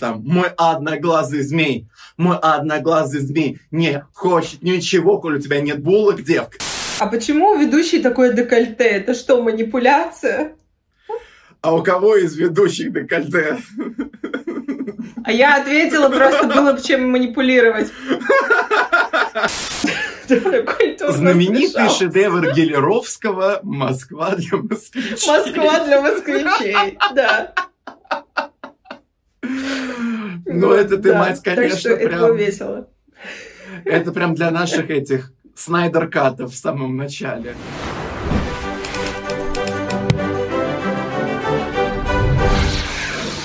там, мой одноглазый змей, мой одноглазый змей не хочет ничего, коли у тебя нет булок, девка. А почему у ведущей такое декольте? Это что, манипуляция? А у кого из ведущих декольте? А я ответила, просто было бы чем манипулировать. Знаменитый шедевр Гелеровского «Москва для москвичей». Москва для москвичей, да. Ну, это ты, мать, конечно, прям... это весело. Это прям для наших этих снайдер-катов в самом начале.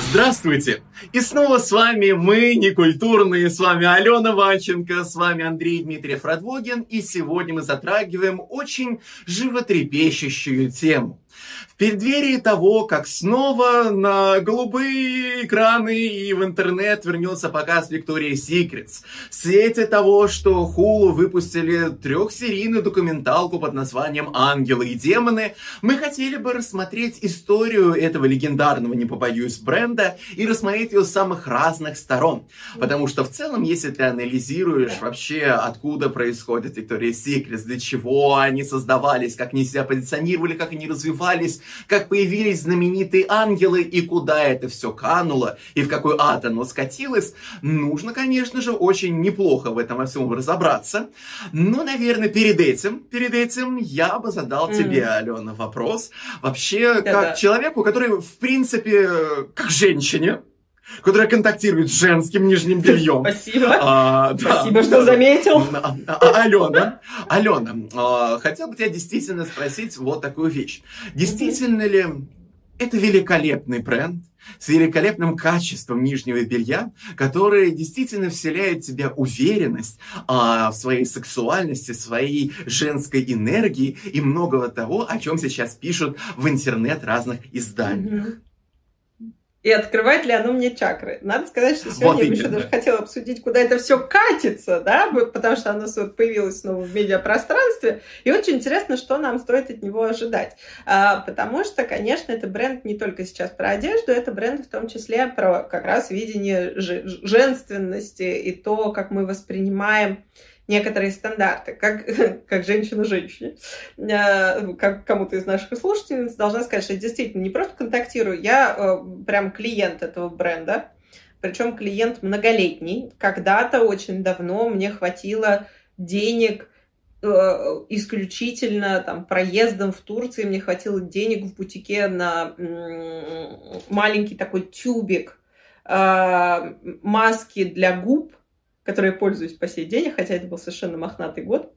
Здравствуйте! И снова с вами мы, некультурные, с вами Алена Ванченко, с вами Андрей Дмитриев Радвогин, и сегодня мы затрагиваем очень животрепещущую тему. В преддверии того, как снова на голубые экраны и в интернет вернется показ Виктории Секретс, в свете того, что Хулу выпустили трехсерийную документалку под названием «Ангелы и демоны», мы хотели бы рассмотреть историю этого легендарного, не побоюсь, бренда и рассмотреть ее с самых разных сторон. Потому что в целом, если ты анализируешь вообще, откуда происходит Виктория Секретс, для чего они создавались, как они себя позиционировали, как они развивались, как появились знаменитые ангелы и куда это все кануло, и в какой ад оно скатилось, нужно, конечно же, очень неплохо в этом во всем разобраться. Но, наверное, перед этим, перед этим я бы задал mm. тебе, Алена, вопрос. Вообще, как да. человеку, который, в принципе, как женщине, которая контактирует с женским нижним бельем. Спасибо. А, да. Спасибо, что заметил. А, а, Алена, Алена, а, хотел бы тебя действительно спросить вот такую вещь. Действительно ли это великолепный бренд с великолепным качеством нижнего белья, который действительно вселяет в тебя уверенность а, в своей сексуальности, своей женской энергии и многого того, о чем сейчас пишут в интернет разных изданиях. Mm-hmm и открывает ли оно мне чакры. Надо сказать, что сегодня вот я еще даже хотела обсудить, куда это все катится, да, потому что оно вот появилось снова в медиапространстве, и очень интересно, что нам стоит от него ожидать. А, потому что, конечно, это бренд не только сейчас про одежду, это бренд в том числе про как раз видение женственности и то, как мы воспринимаем некоторые стандарты, как, как женщина-женщине. Э, как кому-то из наших слушательниц должна сказать, что я действительно не просто контактирую, я э, прям клиент этого бренда, причем клиент многолетний. Когда-то очень давно мне хватило денег э, исключительно там проездом в Турции мне хватило денег в бутике на маленький такой тюбик маски для губ которой я пользуюсь по сей день, хотя это был совершенно мохнатый год.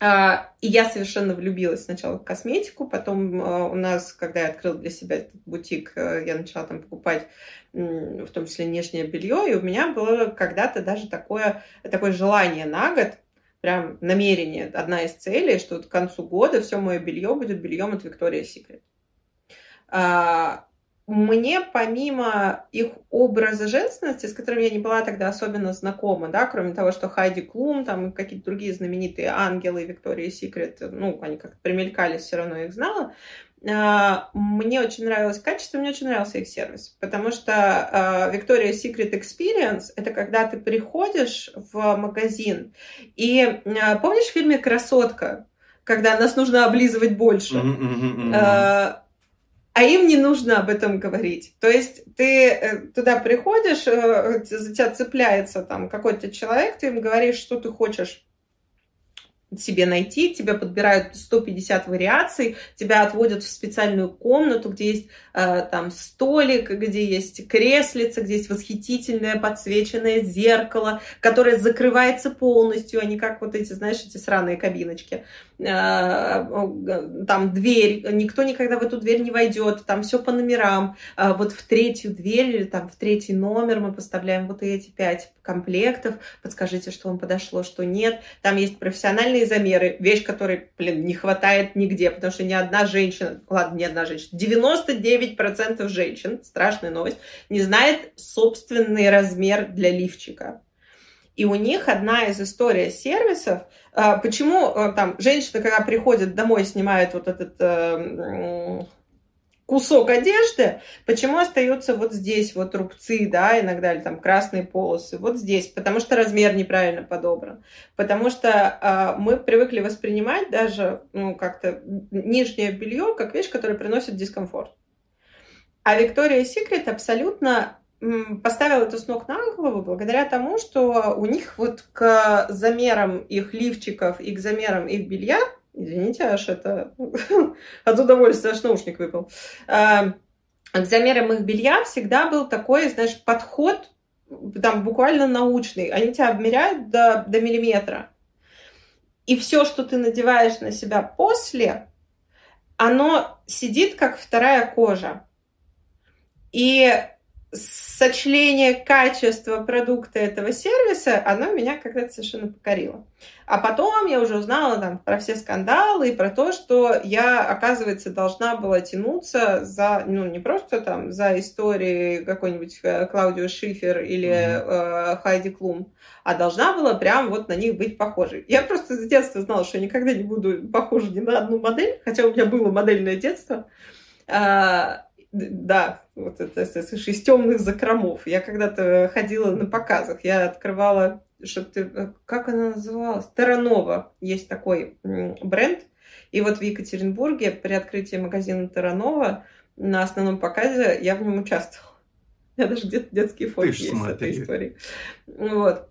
А, и я совершенно влюбилась сначала в косметику, потом а, у нас, когда я открыла для себя этот бутик, э, я начала там покупать в том числе нижнее белье, и у меня было когда-то даже такое, такое желание на год, прям намерение, одна из целей, что вот к концу года все мое белье будет бельем от Victoria's Secret мне помимо их образа женственности, с которым я не была тогда особенно знакома, да, кроме того, что Хайди Клум, там какие-то другие знаменитые ангелы Виктории Секрет, ну, они как-то примелькались, все равно их знала, а, мне очень нравилось качество, мне очень нравился их сервис, потому что Виктория Secret Experience — это когда ты приходишь в магазин, и а, помнишь в фильме «Красотка», когда нас нужно облизывать больше? Mm-hmm, mm-hmm а им не нужно об этом говорить. То есть ты э, туда приходишь, э, за тебя цепляется там какой-то человек, ты им говоришь, что ты хочешь себе найти, тебе подбирают 150 вариаций, тебя отводят в специальную комнату, где есть э, там столик, где есть креслица, где есть восхитительное подсвеченное зеркало, которое закрывается полностью, а не как вот эти, знаешь, эти сраные кабиночки. Э, там дверь, никто никогда в эту дверь не войдет, там все по номерам. Э, вот в третью дверь или там в третий номер мы поставляем вот эти пять комплектов, подскажите, что вам подошло, что нет. Там есть профессиональные замеры, вещь, которой, блин, не хватает нигде, потому что ни одна женщина, ладно, не одна женщина, 99% женщин, страшная новость, не знает собственный размер для лифчика. И у них одна из историй сервисов, а, почему а, там женщина, когда приходит домой, снимает вот этот э, кусок одежды, почему остаются вот здесь вот рубцы, да, иногда, или там красные полосы, вот здесь, потому что размер неправильно подобран, потому что э, мы привыкли воспринимать даже, ну, как-то нижнее белье как вещь, которая приносит дискомфорт. А Виктория Секрет абсолютно поставила это с ног на голову благодаря тому, что у них вот к замерам их лифчиков и к замерам их белья Извините, аж это от удовольствия аж наушник выпал. А, к замерам их белья всегда был такой, знаешь, подход там буквально научный. Они тебя обмеряют до, до миллиметра. И все, что ты надеваешь на себя после, оно сидит как вторая кожа. И сочленение качества продукта этого сервиса, оно меня когда-то совершенно покорило. А потом я уже узнала там про все скандалы и про то, что я, оказывается, должна была тянуться за, ну, не просто там за истории какой-нибудь э, Клаудио Шифер или mm-hmm. э, Хайди Клум, а должна была прям вот на них быть похожей. Я просто с детства знала, что я никогда не буду похожа ни на одну модель, хотя у меня было модельное детство. А, да, вот это, это из темных закромов. Я когда-то ходила на показах, я открывала, что ты, как она называлась? Таранова. Есть такой бренд. И вот в Екатеринбурге при открытии магазина Таранова на основном показе я в нем участвовала. У меня даже где-то детские фото есть с этой истории. Вот.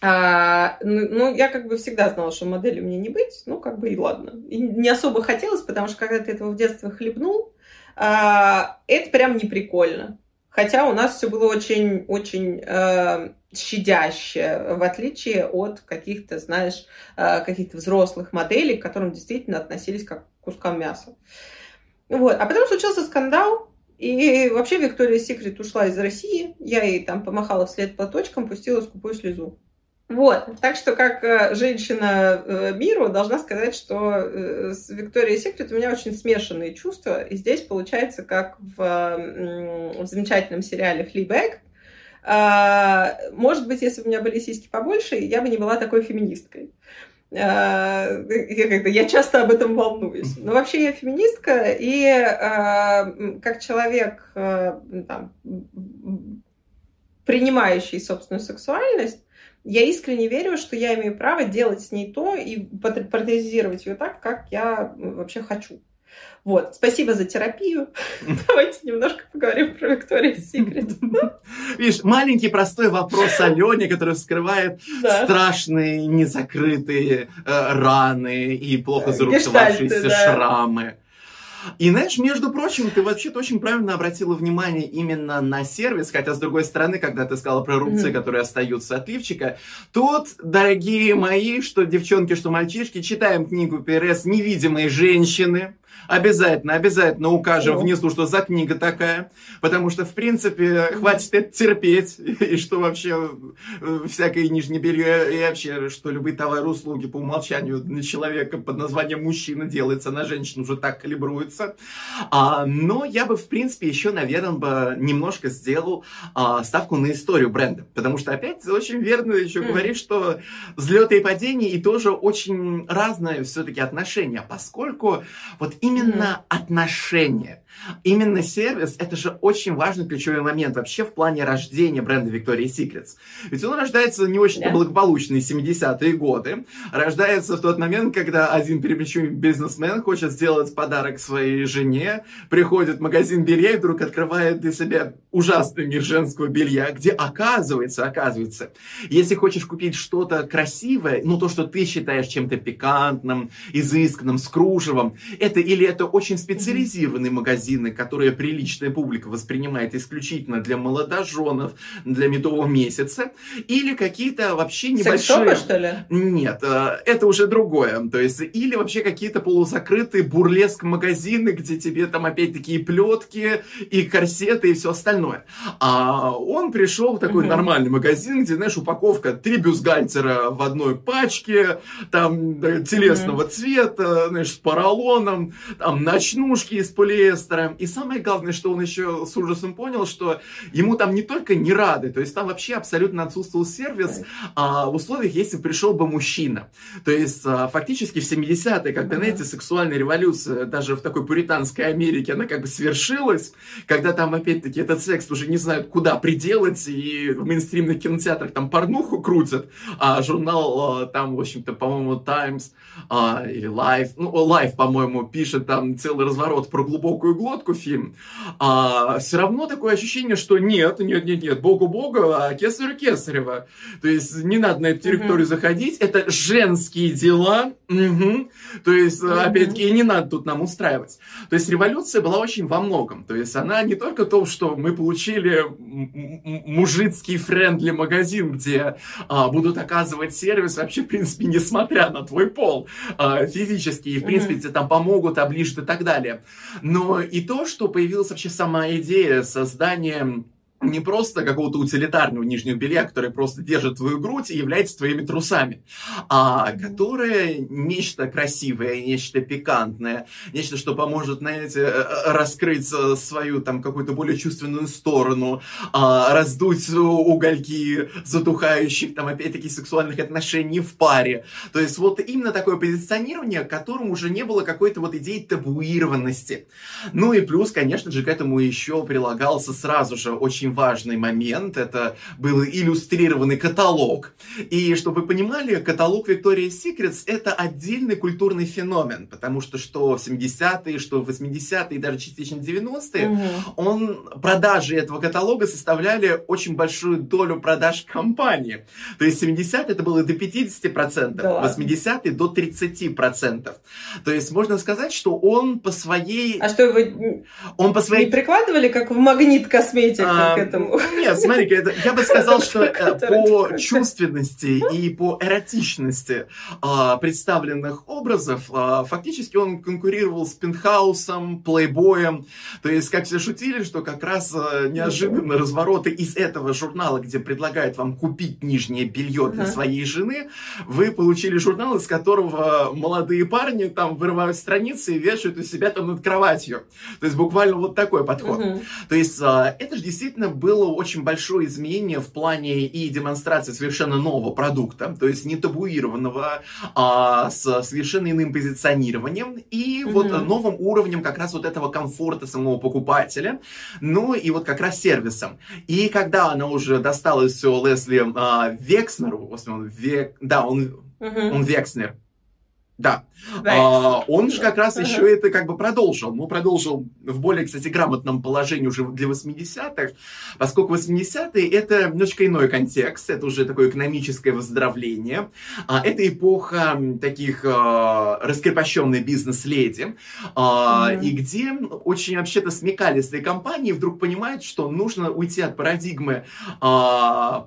А, ну, ну, я как бы всегда знала, что модели мне не быть, ну, как бы и ладно. И не особо хотелось, потому что когда ты этого в детстве хлебнул, это прям не прикольно. Хотя у нас все было очень-очень э, щадяще, в отличие от каких-то, знаешь, э, каких-то взрослых моделей, к которым действительно относились как к кускам мяса. Вот. А потом случился скандал, и вообще Виктория Секрет ушла из России. Я ей там помахала вслед платочком, пустила скупую слезу. Вот, так что как э, женщина э, миру должна сказать, что э, с Викторией Секрет у меня очень смешанные чувства. И здесь получается, как в, в замечательном сериале «Флибэг», а, может быть, если бы у меня были сиськи побольше, я бы не была такой феминисткой. А, я, часто об этом волнуюсь. Но вообще я феминистка, и а, как человек, там, принимающий собственную сексуальность, я искренне верю, что я имею право делать с ней то и протезировать ее так, как я вообще хочу. Вот, спасибо за терапию. Давайте немножко поговорим про Викторию Секрет. Видишь, маленький простой вопрос Алене, который вскрывает да. страшные незакрытые э, раны и плохо зарубцевавшиеся да. шрамы. И знаешь, между прочим, ты вообще-то очень правильно обратила внимание именно на сервис, хотя с другой стороны, когда ты сказала про рубцы, mm-hmm. которые остаются от лифчика, тут, дорогие мои, что девчонки, что мальчишки, читаем книгу ПРС «Невидимые женщины», Обязательно, обязательно укажем ну. внизу, что за книга такая, потому что, в принципе, хватит это терпеть, и что вообще э, всякое нижнее белье, и вообще, что любые товары услуги по умолчанию на человека под названием мужчина делается, на женщину уже так калибруется. А, но я бы, в принципе, еще, наверное, бы немножко сделал а, ставку на историю бренда, потому что, опять, очень верно еще mm. говоришь, что взлеты и падения, и тоже очень разное все-таки отношения, поскольку вот именно отношения. Именно сервис – это же очень важный ключевой момент вообще в плане рождения бренда Victoria's Secrets. Ведь он рождается не очень yeah. благополучные 70-е годы. Рождается в тот момент, когда один переплечивый бизнесмен хочет сделать подарок своей жене, приходит в магазин белья и вдруг открывает для себя ужасный мир женского белья, где оказывается, оказывается, если хочешь купить что-то красивое, ну то, что ты считаешь чем-то пикантным, изысканным, с кружевом, это или это очень специализированный магазин, магазины, которые приличная публика воспринимает исключительно для молодоженов, для медового месяца, или какие-то вообще небольшие... Что ли? Нет, э, это уже другое. То есть, или вообще какие-то полузакрытые бурлеск-магазины, где тебе там опять такие плетки и корсеты и все остальное. А он пришел в такой угу. нормальный магазин, где, знаешь, упаковка три бюстгальтера в одной пачке, там телесного угу. цвета, знаешь, с поролоном, там ночнушки из полиэстера, Манчестера. И самое главное, что он еще с ужасом понял, что ему там не только не рады, то есть там вообще абсолютно отсутствовал сервис а, в условиях, если пришел бы мужчина. То есть а, фактически в 70-е, когда, знаете, сексуальная революция даже в такой пуританской Америке, она как бы свершилась, когда там опять-таки этот секс уже не знают, куда приделать, и в мейнстримных кинотеатрах там порнуху крутят, а журнал а, там, в общем-то, по-моему, Times а, или Life, ну, Life, по-моему, пишет там целый разворот про глубокую глотку фильм, а, все равно такое ощущение, что нет, нет, нет, нет, богу богу, а кесарю кесарева. То есть не надо на эту территорию mm-hmm. заходить, это женские дела, угу. то есть, mm-hmm. опять-таки, не надо тут нам устраивать. То есть революция была очень во многом, то есть она не только то, что мы получили мужицкий френдли магазин, где а, будут оказывать сервис вообще, в принципе, несмотря на твой пол а, физически, и, в принципе, тебе там помогут, оближут и так далее. Но и то, что появилась вообще сама идея создания не просто какого-то утилитарного нижнего белья, который просто держит твою грудь и является твоими трусами, а которое нечто красивое, нечто пикантное, нечто, что поможет, знаете, э, э, раскрыть свою там какую-то более чувственную сторону, а, раздуть угольки затухающих там опять-таки сексуальных отношений в паре. То есть вот именно такое позиционирование, которому уже не было какой-то вот идеи табуированности. Ну и плюс, конечно же, к этому еще прилагался сразу же очень очень важный момент. Это был иллюстрированный каталог. И чтобы вы понимали, каталог Victoria's Secrets это отдельный культурный феномен, потому что что в 70-е, что в 80-е и даже частично 90-е, угу. он, продажи этого каталога составляли очень большую долю продаж компании. То есть 70-е это было до 50%, да. 80-е до 30%. То есть можно сказать, что он по своей... А что вы он по своей... не прикладывали, как в магнит косметика? А, к этому. Нет, смотри, я бы сказал, что э, по чувственности и по эротичности а, представленных образов а, фактически он конкурировал с Пентхаусом, Плейбоем. То есть, как все шутили, что как раз э, неожиданно развороты из этого журнала, где предлагают вам купить нижнее белье для своей жены, вы получили журнал, из которого молодые парни там вырывают страницы и вешают у себя там над кроватью. То есть, буквально вот такой подход. То есть, а, это же действительно действительно было очень большое изменение в плане и демонстрации совершенно нового продукта, то есть не табуированного, а с совершенно иным позиционированием и mm-hmm. вот новым уровнем как раз вот этого комфорта самого покупателя, ну и вот как раз сервисом. И когда она уже досталась все Лесли а, Векснеру, он, Век, да, он, mm-hmm. он Векснер, да. А, он же как раз еще это как бы продолжил. Ну, продолжил в более, кстати, грамотном положении уже для 80-х, поскольку 80-е это немножко иной контекст, это уже такое экономическое выздоровление. А, это эпоха таких а, раскрепощенной бизнес-леди, uh-huh. и где очень вообще-то смекалистые компании вдруг понимают, что нужно уйти от парадигмы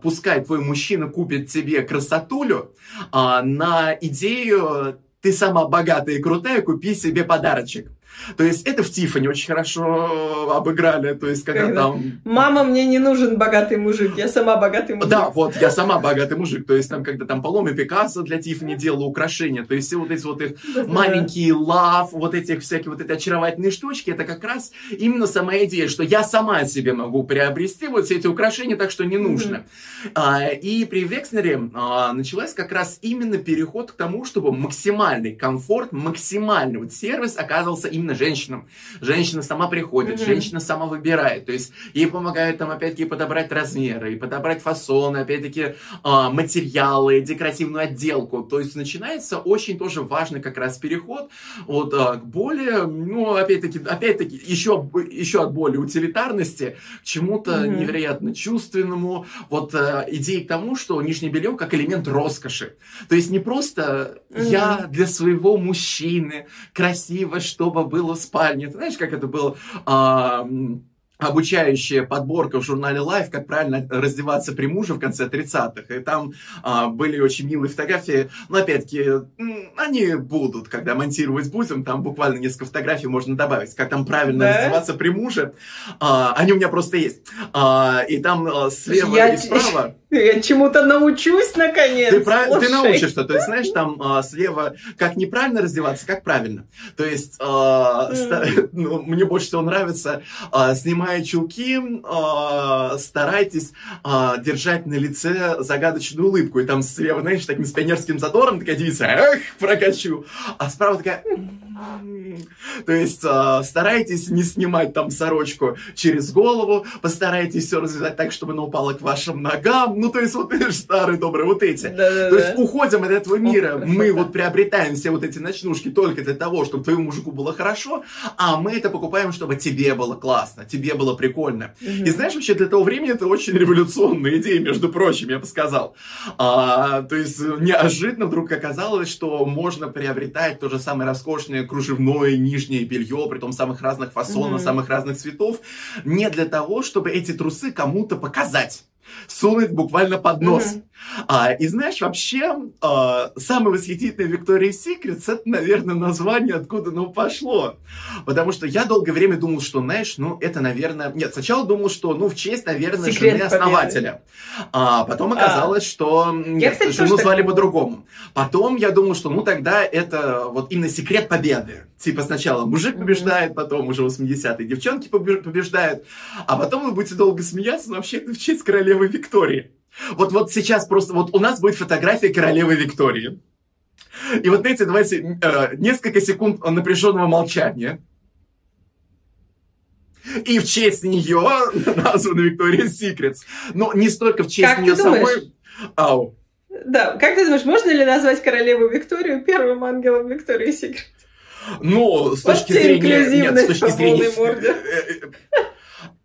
«пускай твой мужчина купит тебе красотулю» на идею ты сама богатая и крутая, купи себе подарочек. То есть это в Тифане очень хорошо обыграли. То есть когда, когда там... Мама, мне не нужен богатый мужик, я сама богатый мужик. Да, вот, я сама богатый мужик. То есть там, когда там Паломе Пикассо для Тифани делала украшения, то есть все вот эти вот их да, маленькие лав, вот этих всякие вот эти очаровательные штучки, это как раз именно сама идея, что я сама себе могу приобрести вот все эти украшения, так что не нужно. Mm-hmm. А, и при Векснере а, началась как раз именно переход к тому, чтобы максимальный комфорт, максимальный вот сервис оказывался именно именно женщинам. Женщина сама приходит, mm-hmm. женщина сама выбирает. То есть ей помогают там опять-таки подобрать размеры, и подобрать фасоны, опять-таки а, материалы, декоративную отделку. То есть начинается очень тоже важный как раз переход вот, а, к более, ну, опять-таки, опять-таки, еще, еще от более утилитарности к чему-то mm-hmm. невероятно чувственному. Вот а, идеи к тому, что нижнее белье как элемент роскоши. То есть не просто mm-hmm. я для своего мужчины красиво, чтобы было в спальне. Ты знаешь, как это было? А, обучающая подборка в журнале Life, как правильно раздеваться при муже в конце 30-х. И там а, были очень милые фотографии. Но опять-таки, они будут, когда монтировать будем. Там буквально несколько фотографий можно добавить, как там правильно да? раздеваться при муже. А, они у меня просто есть. А, и там а, слева Я... и справа Я чему-то научусь, наконец. Ты, прав... ты научишься. То есть, знаешь, там а, слева, как неправильно раздеваться, как правильно. То есть, mm. ста... ну, мне больше всего нравится, а, снимая чулки, а, старайтесь а, держать на лице загадочную улыбку. И там слева, знаешь, таким с пионерским задором такая девица, эх, прокачу. А справа такая... То есть э, старайтесь не снимать там сорочку через голову, постарайтесь все развязать так, чтобы она упала к вашим ногам. Ну, то есть, вот, старые добрые вот эти. Да-да-да. То есть, уходим от этого мира. О, мы вот приобретаем все вот эти ночнушки только для того, чтобы твоему мужику было хорошо, а мы это покупаем, чтобы тебе было классно, тебе было прикольно. Угу. И знаешь, вообще для того времени это очень революционная идея, между прочим, я бы сказал. А, то есть, неожиданно вдруг оказалось, что можно приобретать то же самое роскошное кружевное нижнее белье, при том самых разных фасонов, mm-hmm. самых разных цветов, не для того, чтобы эти трусы кому-то показать сунуть буквально под нос. Mm-hmm. А, и знаешь, вообще, а, самый восхитительный Victoria's Secret, это, наверное, название, откуда оно пошло. Потому что я долгое время думал, что, знаешь, ну, это, наверное... Нет, сначала думал, что, ну, в честь, наверное, Секрет жены основателя. А потом оказалось, а. что нет, кстати, жену звали по-другому. Потом я думал, что, ну, тогда это вот именно секрет победы. Типа сначала мужик побеждает, потом уже 80-е девчонки побеждают, а потом вы будете долго смеяться, но вообще это в честь королевы Виктории. Вот, вот сейчас просто, вот у нас будет фотография королевы Виктории. И вот эти, давайте, э, несколько секунд напряженного молчания. И в честь нее названа Виктория Секретс. Но не столько в честь как нее самой. Ау. Да, как ты думаешь, можно ли назвать королеву Викторию первым ангелом Виктории Секрет? Ну, с точки зрения... Нет, с точки зрения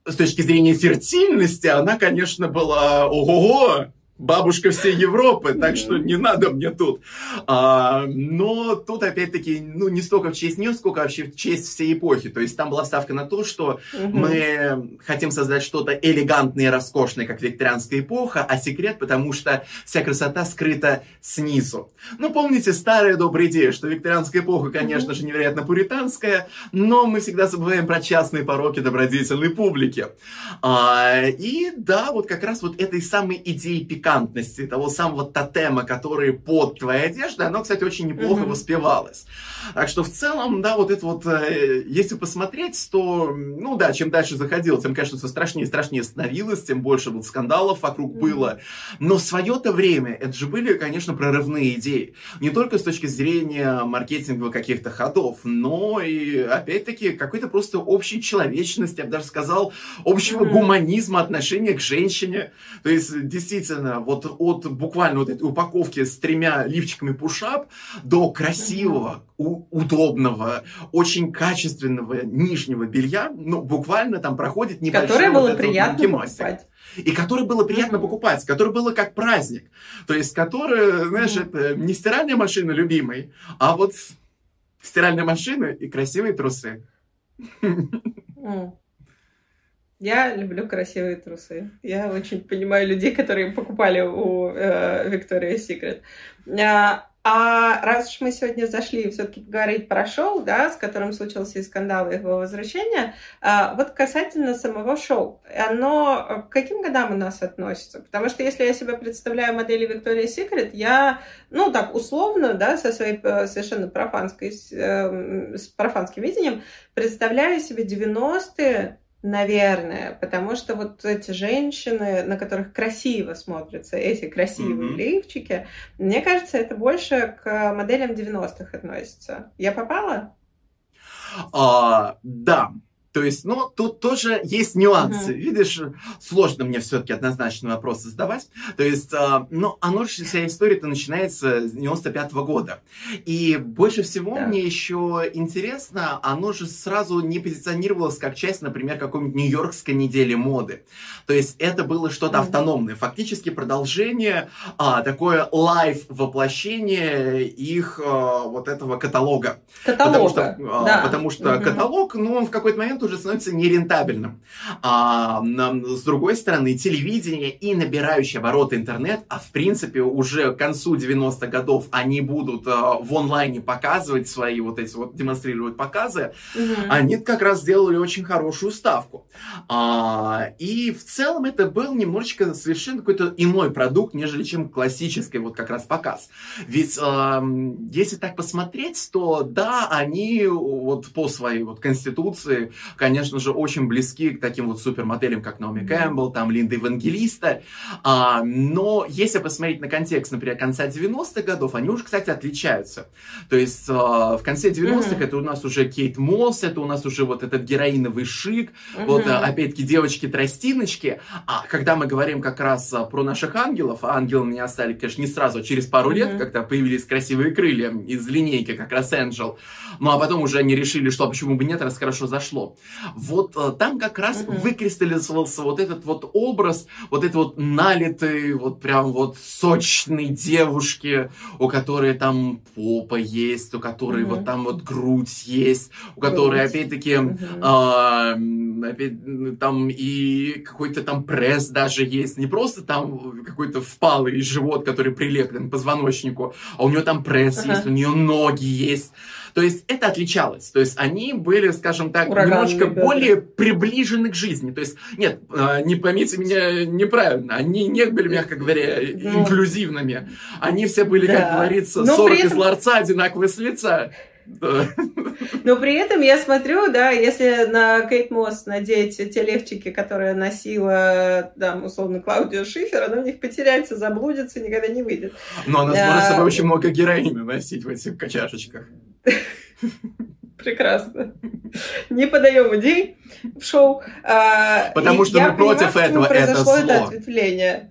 с точки зрения фертильности, она, конечно, была ого-го бабушка всей Европы, так что не надо мне тут. А, но тут опять-таки, ну, не столько в честь нее, сколько вообще в честь всей эпохи. То есть там была ставка на то, что угу. мы хотим создать что-то элегантное и роскошное, как викторианская эпоха, а секрет, потому что вся красота скрыта снизу. Ну, помните старая добрая идея, что викторианская эпоха, конечно угу. же, невероятно пуританская, но мы всегда забываем про частные пороки добродетельной публики. А, и да, вот как раз вот этой самой идеи пика пикантности того самого тотема, который под твоей одеждой, оно, кстати, очень неплохо mm-hmm. воспевалось. Так что в целом, да, вот это вот, э, если посмотреть, то, ну да, чем дальше заходил, тем, конечно, все страшнее и страшнее становилось, тем больше вот скандалов вокруг mm-hmm. было. Но свое-то время это же были, конечно, прорывные идеи. Не только с точки зрения маркетинговых каких-то ходов, но и, опять-таки, какой-то просто общей человечности, я бы даже сказал, общего mm-hmm. гуманизма отношения к женщине. То есть, действительно, вот от буквально вот этой упаковки с тремя лифчиками пушап до красивого, у, удобного, очень качественного нижнего белья, ну, буквально там проходит небольшой Которое было вот приятно покупать. И который было приятно mm-hmm. покупать, который было как праздник. То есть, который, знаешь, mm-hmm. это не стиральная машина любимой, а вот стиральная машина и красивые трусы. Mm. Я люблю красивые трусы. Я очень понимаю людей, которые покупали у э, Victoria's Secret. А, а раз уж мы сегодня зашли все-таки поговорить про шоу, да, с которым случился и скандал его возвращения, а, вот касательно самого шоу, оно к каким годам у нас относится? Потому что если я себе представляю модели Victoria's Secret, я, ну так условно, да, со своей э, совершенно профанской, э, с профанским видением, представляю себе 90-е, Наверное, потому что вот эти женщины, на которых красиво смотрятся эти красивые mm-hmm. лифчики, мне кажется, это больше к моделям 90-х относится. Я попала? А, да, то есть, ну, тут тоже есть нюансы. Uh-huh. Видишь, сложно мне все-таки однозначно вопрос задавать. То есть, э, ну, оно же вся история-то начинается с 95 -го года. И больше всего да. мне еще интересно, оно же сразу не позиционировалось как часть, например, какой-нибудь нью-йоркской недели моды. То есть, это было что-то uh-huh. автономное. Фактически продолжение, а, такое live воплощение их а, вот этого каталога. Каталога, потому что, а, да. Потому что uh-huh. каталог, ну, он в какой-то момент уже становится нерентабельным. А, с другой стороны, телевидение и набирающий обороты интернет, а в принципе уже к концу 90-х годов они будут а, в онлайне показывать свои вот эти вот, демонстрировать показы, угу. они как раз сделали очень хорошую ставку. А, и в целом это был немножечко совершенно какой-то иной продукт, нежели чем классический вот как раз показ. Ведь а, если так посмотреть, то да, они вот по своей вот конституции, конечно же, очень близки к таким вот супермоделям, как Наоми Кэмпбелл, там Линда Евангелиста, а, но если посмотреть на контекст, например, конца 90-х годов, они уже, кстати, отличаются. То есть а, в конце 90-х mm-hmm. это у нас уже Кейт Мосс, это у нас уже вот этот героиновый шик, mm-hmm. вот а, опять-таки девочки-тростиночки, а когда мы говорим как раз а, про наших ангелов, а ангелы меня стали, конечно, не сразу, а через пару mm-hmm. лет, когда появились красивые крылья из линейки, как раз Angel, ну а потом уже они решили, что почему бы нет, раз хорошо зашло. Вот а, там как раз mm-hmm. выкристаллизовался вот этот вот образ, вот это вот налитый, вот прям вот сочной девушки, у которой там попа есть, у которой mm-hmm. вот там вот грудь есть, у которой опять-таки mm-hmm. а, опять, там и какой-то там пресс даже есть, не просто там какой-то впалый живот, который прилеплен к позвоночнику, а у нее там пресс uh-huh. есть, у нее ноги есть. То есть это отличалось. То есть они были, скажем так, Ураганные немножко бедра. более приближены к жизни. То есть, нет, а, не поймите меня неправильно, они не были, мягко говоря, ну, инклюзивными. Они все были, да. как говорится, Но 40 этом... из ларца, одинаковые с лица. Но при этом я смотрю, да, если на Кейт Мосс надеть те левчики, которые носила, там, условно, Клаудио Шифер, она в них потеряется, заблудится, никогда не выйдет. Но она сможет с собой очень много героина носить в этих качашечках. Прекрасно. Не подаем идей в шоу. А, Потому что мы против этого, это зло. это ответвление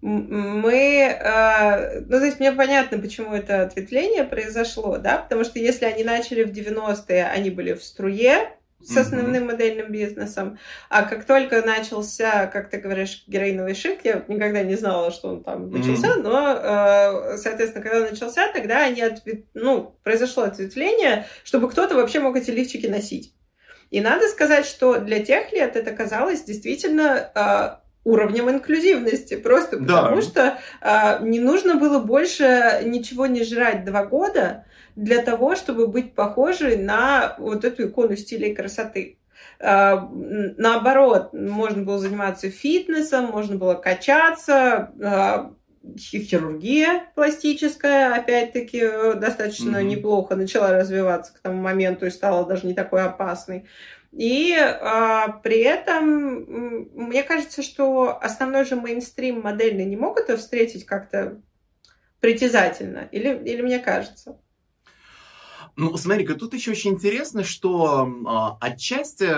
мы, э, ну, то есть мне понятно, почему это ответвление произошло, да, потому что если они начали в 90-е, они были в струе с основным mm-hmm. модельным бизнесом, а как только начался, как ты говоришь, героиновый шик, я никогда не знала, что он там начался, mm-hmm. но, э, соответственно, когда он начался, тогда они ответ... ну, произошло ответвление, чтобы кто-то вообще мог эти лифчики носить. И надо сказать, что для тех лет это казалось действительно э, уровнем инклюзивности, просто да. потому что а, не нужно было больше ничего не жрать два года для того, чтобы быть похожей на вот эту икону стиля и красоты. А, наоборот, можно было заниматься фитнесом, можно было качаться, а, хирургия пластическая, опять-таки, достаточно mm-hmm. неплохо начала развиваться к тому моменту и стала даже не такой опасной. И а, при этом мне кажется, что основной же мейнстрим модельный не мог это встретить как-то притязательно. Или, или мне кажется? Ну, смотри-ка, тут еще очень интересно, что э, отчасти,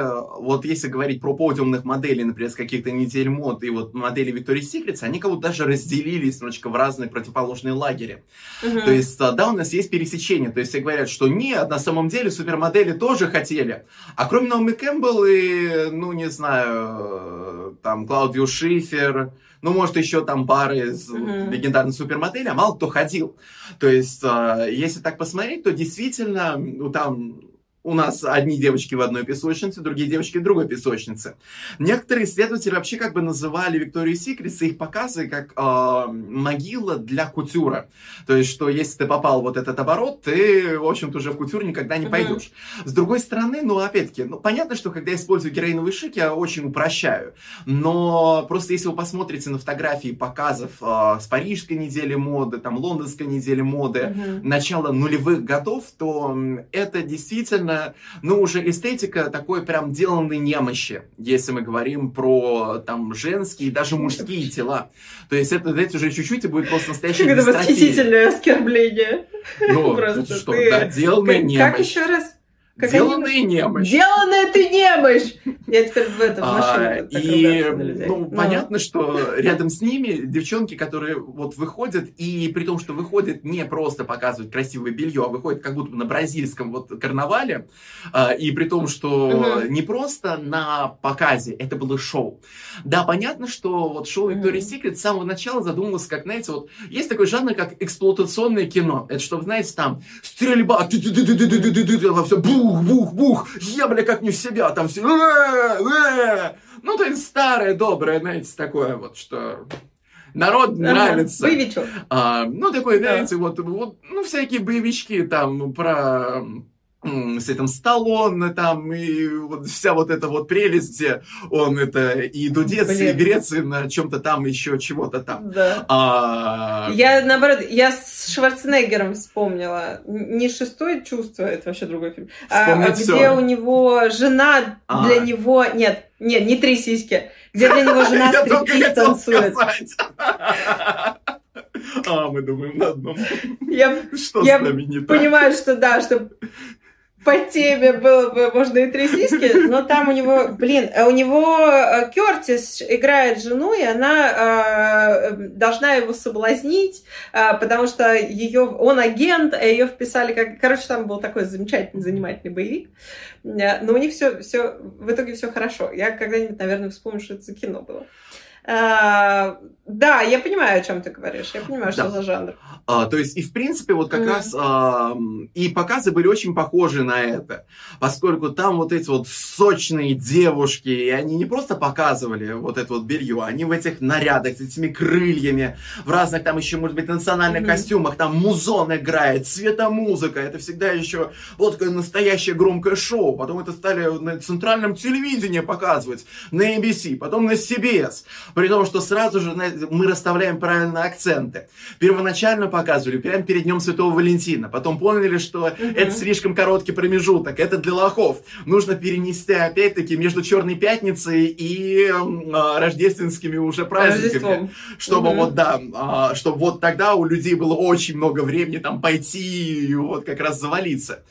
вот если говорить про подиумных моделей, например, с каких-то недель мод и вот модели Victoria's Secret, они как будто даже разделились немножечко в разные противоположные лагеря. Uh-huh. То есть, да, у нас есть пересечение. То есть, все говорят, что нет, на самом деле супермодели тоже хотели. А кроме Наоми Кэмпбелл и, ну, не знаю, там, Клаудио Шифер, ну, может, еще там пары из mm-hmm. легендарной супермодели, а мало кто ходил. То есть, а, если так посмотреть, то действительно, ну, там у нас одни девочки в одной песочнице, другие девочки в другой песочнице. Некоторые исследователи вообще как бы называли Викторию Секретс и их показы как э, могила для кутюра. То есть, что если ты попал в вот этот оборот, ты, в общем-то, уже в кутюр никогда не пойдешь. Uh-huh. С другой стороны, ну, опять-таки, ну, понятно, что когда я использую героиновый шик, я очень упрощаю. Но просто если вы посмотрите на фотографии показов э, с Парижской недели моды, там, Лондонской недели моды, uh-huh. начала нулевых годов, то это действительно наверное, ну, уже эстетика такой прям деланной немощи, если мы говорим про там женские и даже мужские тела. То есть это, знаете, уже чуть-чуть и будет просто настоящее Это восхитительное оскорбление. Ну, это что, да, деланная немощь. Как еще раз? Как Деланная они... немощь. Деланная ты немощь! Я теперь в этом а, И, ну, Но... понятно, что рядом с ними девчонки, которые вот выходят, и при том, что выходят не просто показывать красивое белье, а выходят как будто на бразильском вот карнавале, а, и при том, что угу. не просто на показе, это было шоу. Да, понятно, что вот шоу Victoria's. Secret с самого начала задумывалось, как, знаете, вот есть такой жанр, как эксплуатационное кино. Это чтобы, знаете, там стрельба, все, бу, бух-бух-бух, я, бля, как не в себя, там все, ну, то есть старое, доброе, знаете, такое вот, что народ ага, нравится. Боевичок. А, ну, такой, да. знаете, вот, вот, ну, всякие боевички там про с этим Сталлоне там, и вот вся вот эта вот прелесть, где он это и Дудец, Блин. и Греции на чем-то там еще чего-то там. Да. А... Я, наоборот, я с Шварценеггером вспомнила. Не «Шестое чувство», это вообще другой фильм. А, а где у него жена а. для него... Нет, нет, не три сиськи. Где для него жена стриптиз танцует. А, мы думаем на одном. Я, что я с нами не понимаю, что да, что по теме было бы, можно и три но там у него, блин, э, у него э, Кертис играет жену, и она э, должна его соблазнить, э, потому что ее, он агент, а ее вписали как... Короче, там был такой замечательный, занимательный боевик. Э, но у них все, все, в итоге все хорошо. Я когда-нибудь, наверное, вспомню, что это за кино было. А, да, я понимаю, о чем ты говоришь. Я понимаю, что да. за жанр. А, то есть, и в принципе, вот как mm. раз а, и показы были очень похожи на это, поскольку там вот эти вот сочные девушки, и они не просто показывали вот это вот белье, они в этих нарядах, с этими крыльями, в разных там еще, может быть, национальных mm-hmm. костюмах, там музон играет, цветомузыка, это всегда еще вот такое настоящее громкое шоу. Потом это стали на центральном телевидении показывать, на ABC, потом на CBS. При том, что сразу же мы расставляем правильно акценты. Первоначально показывали прямо перед Днем Святого Валентина. Потом поняли, что угу. это слишком короткий промежуток, это для лохов. Нужно перенести опять-таки между Черной Пятницей и э, рождественскими уже праздниками. Чтобы угу. вот, да, э, чтобы вот тогда у людей было очень много времени там пойти и вот как раз завалиться.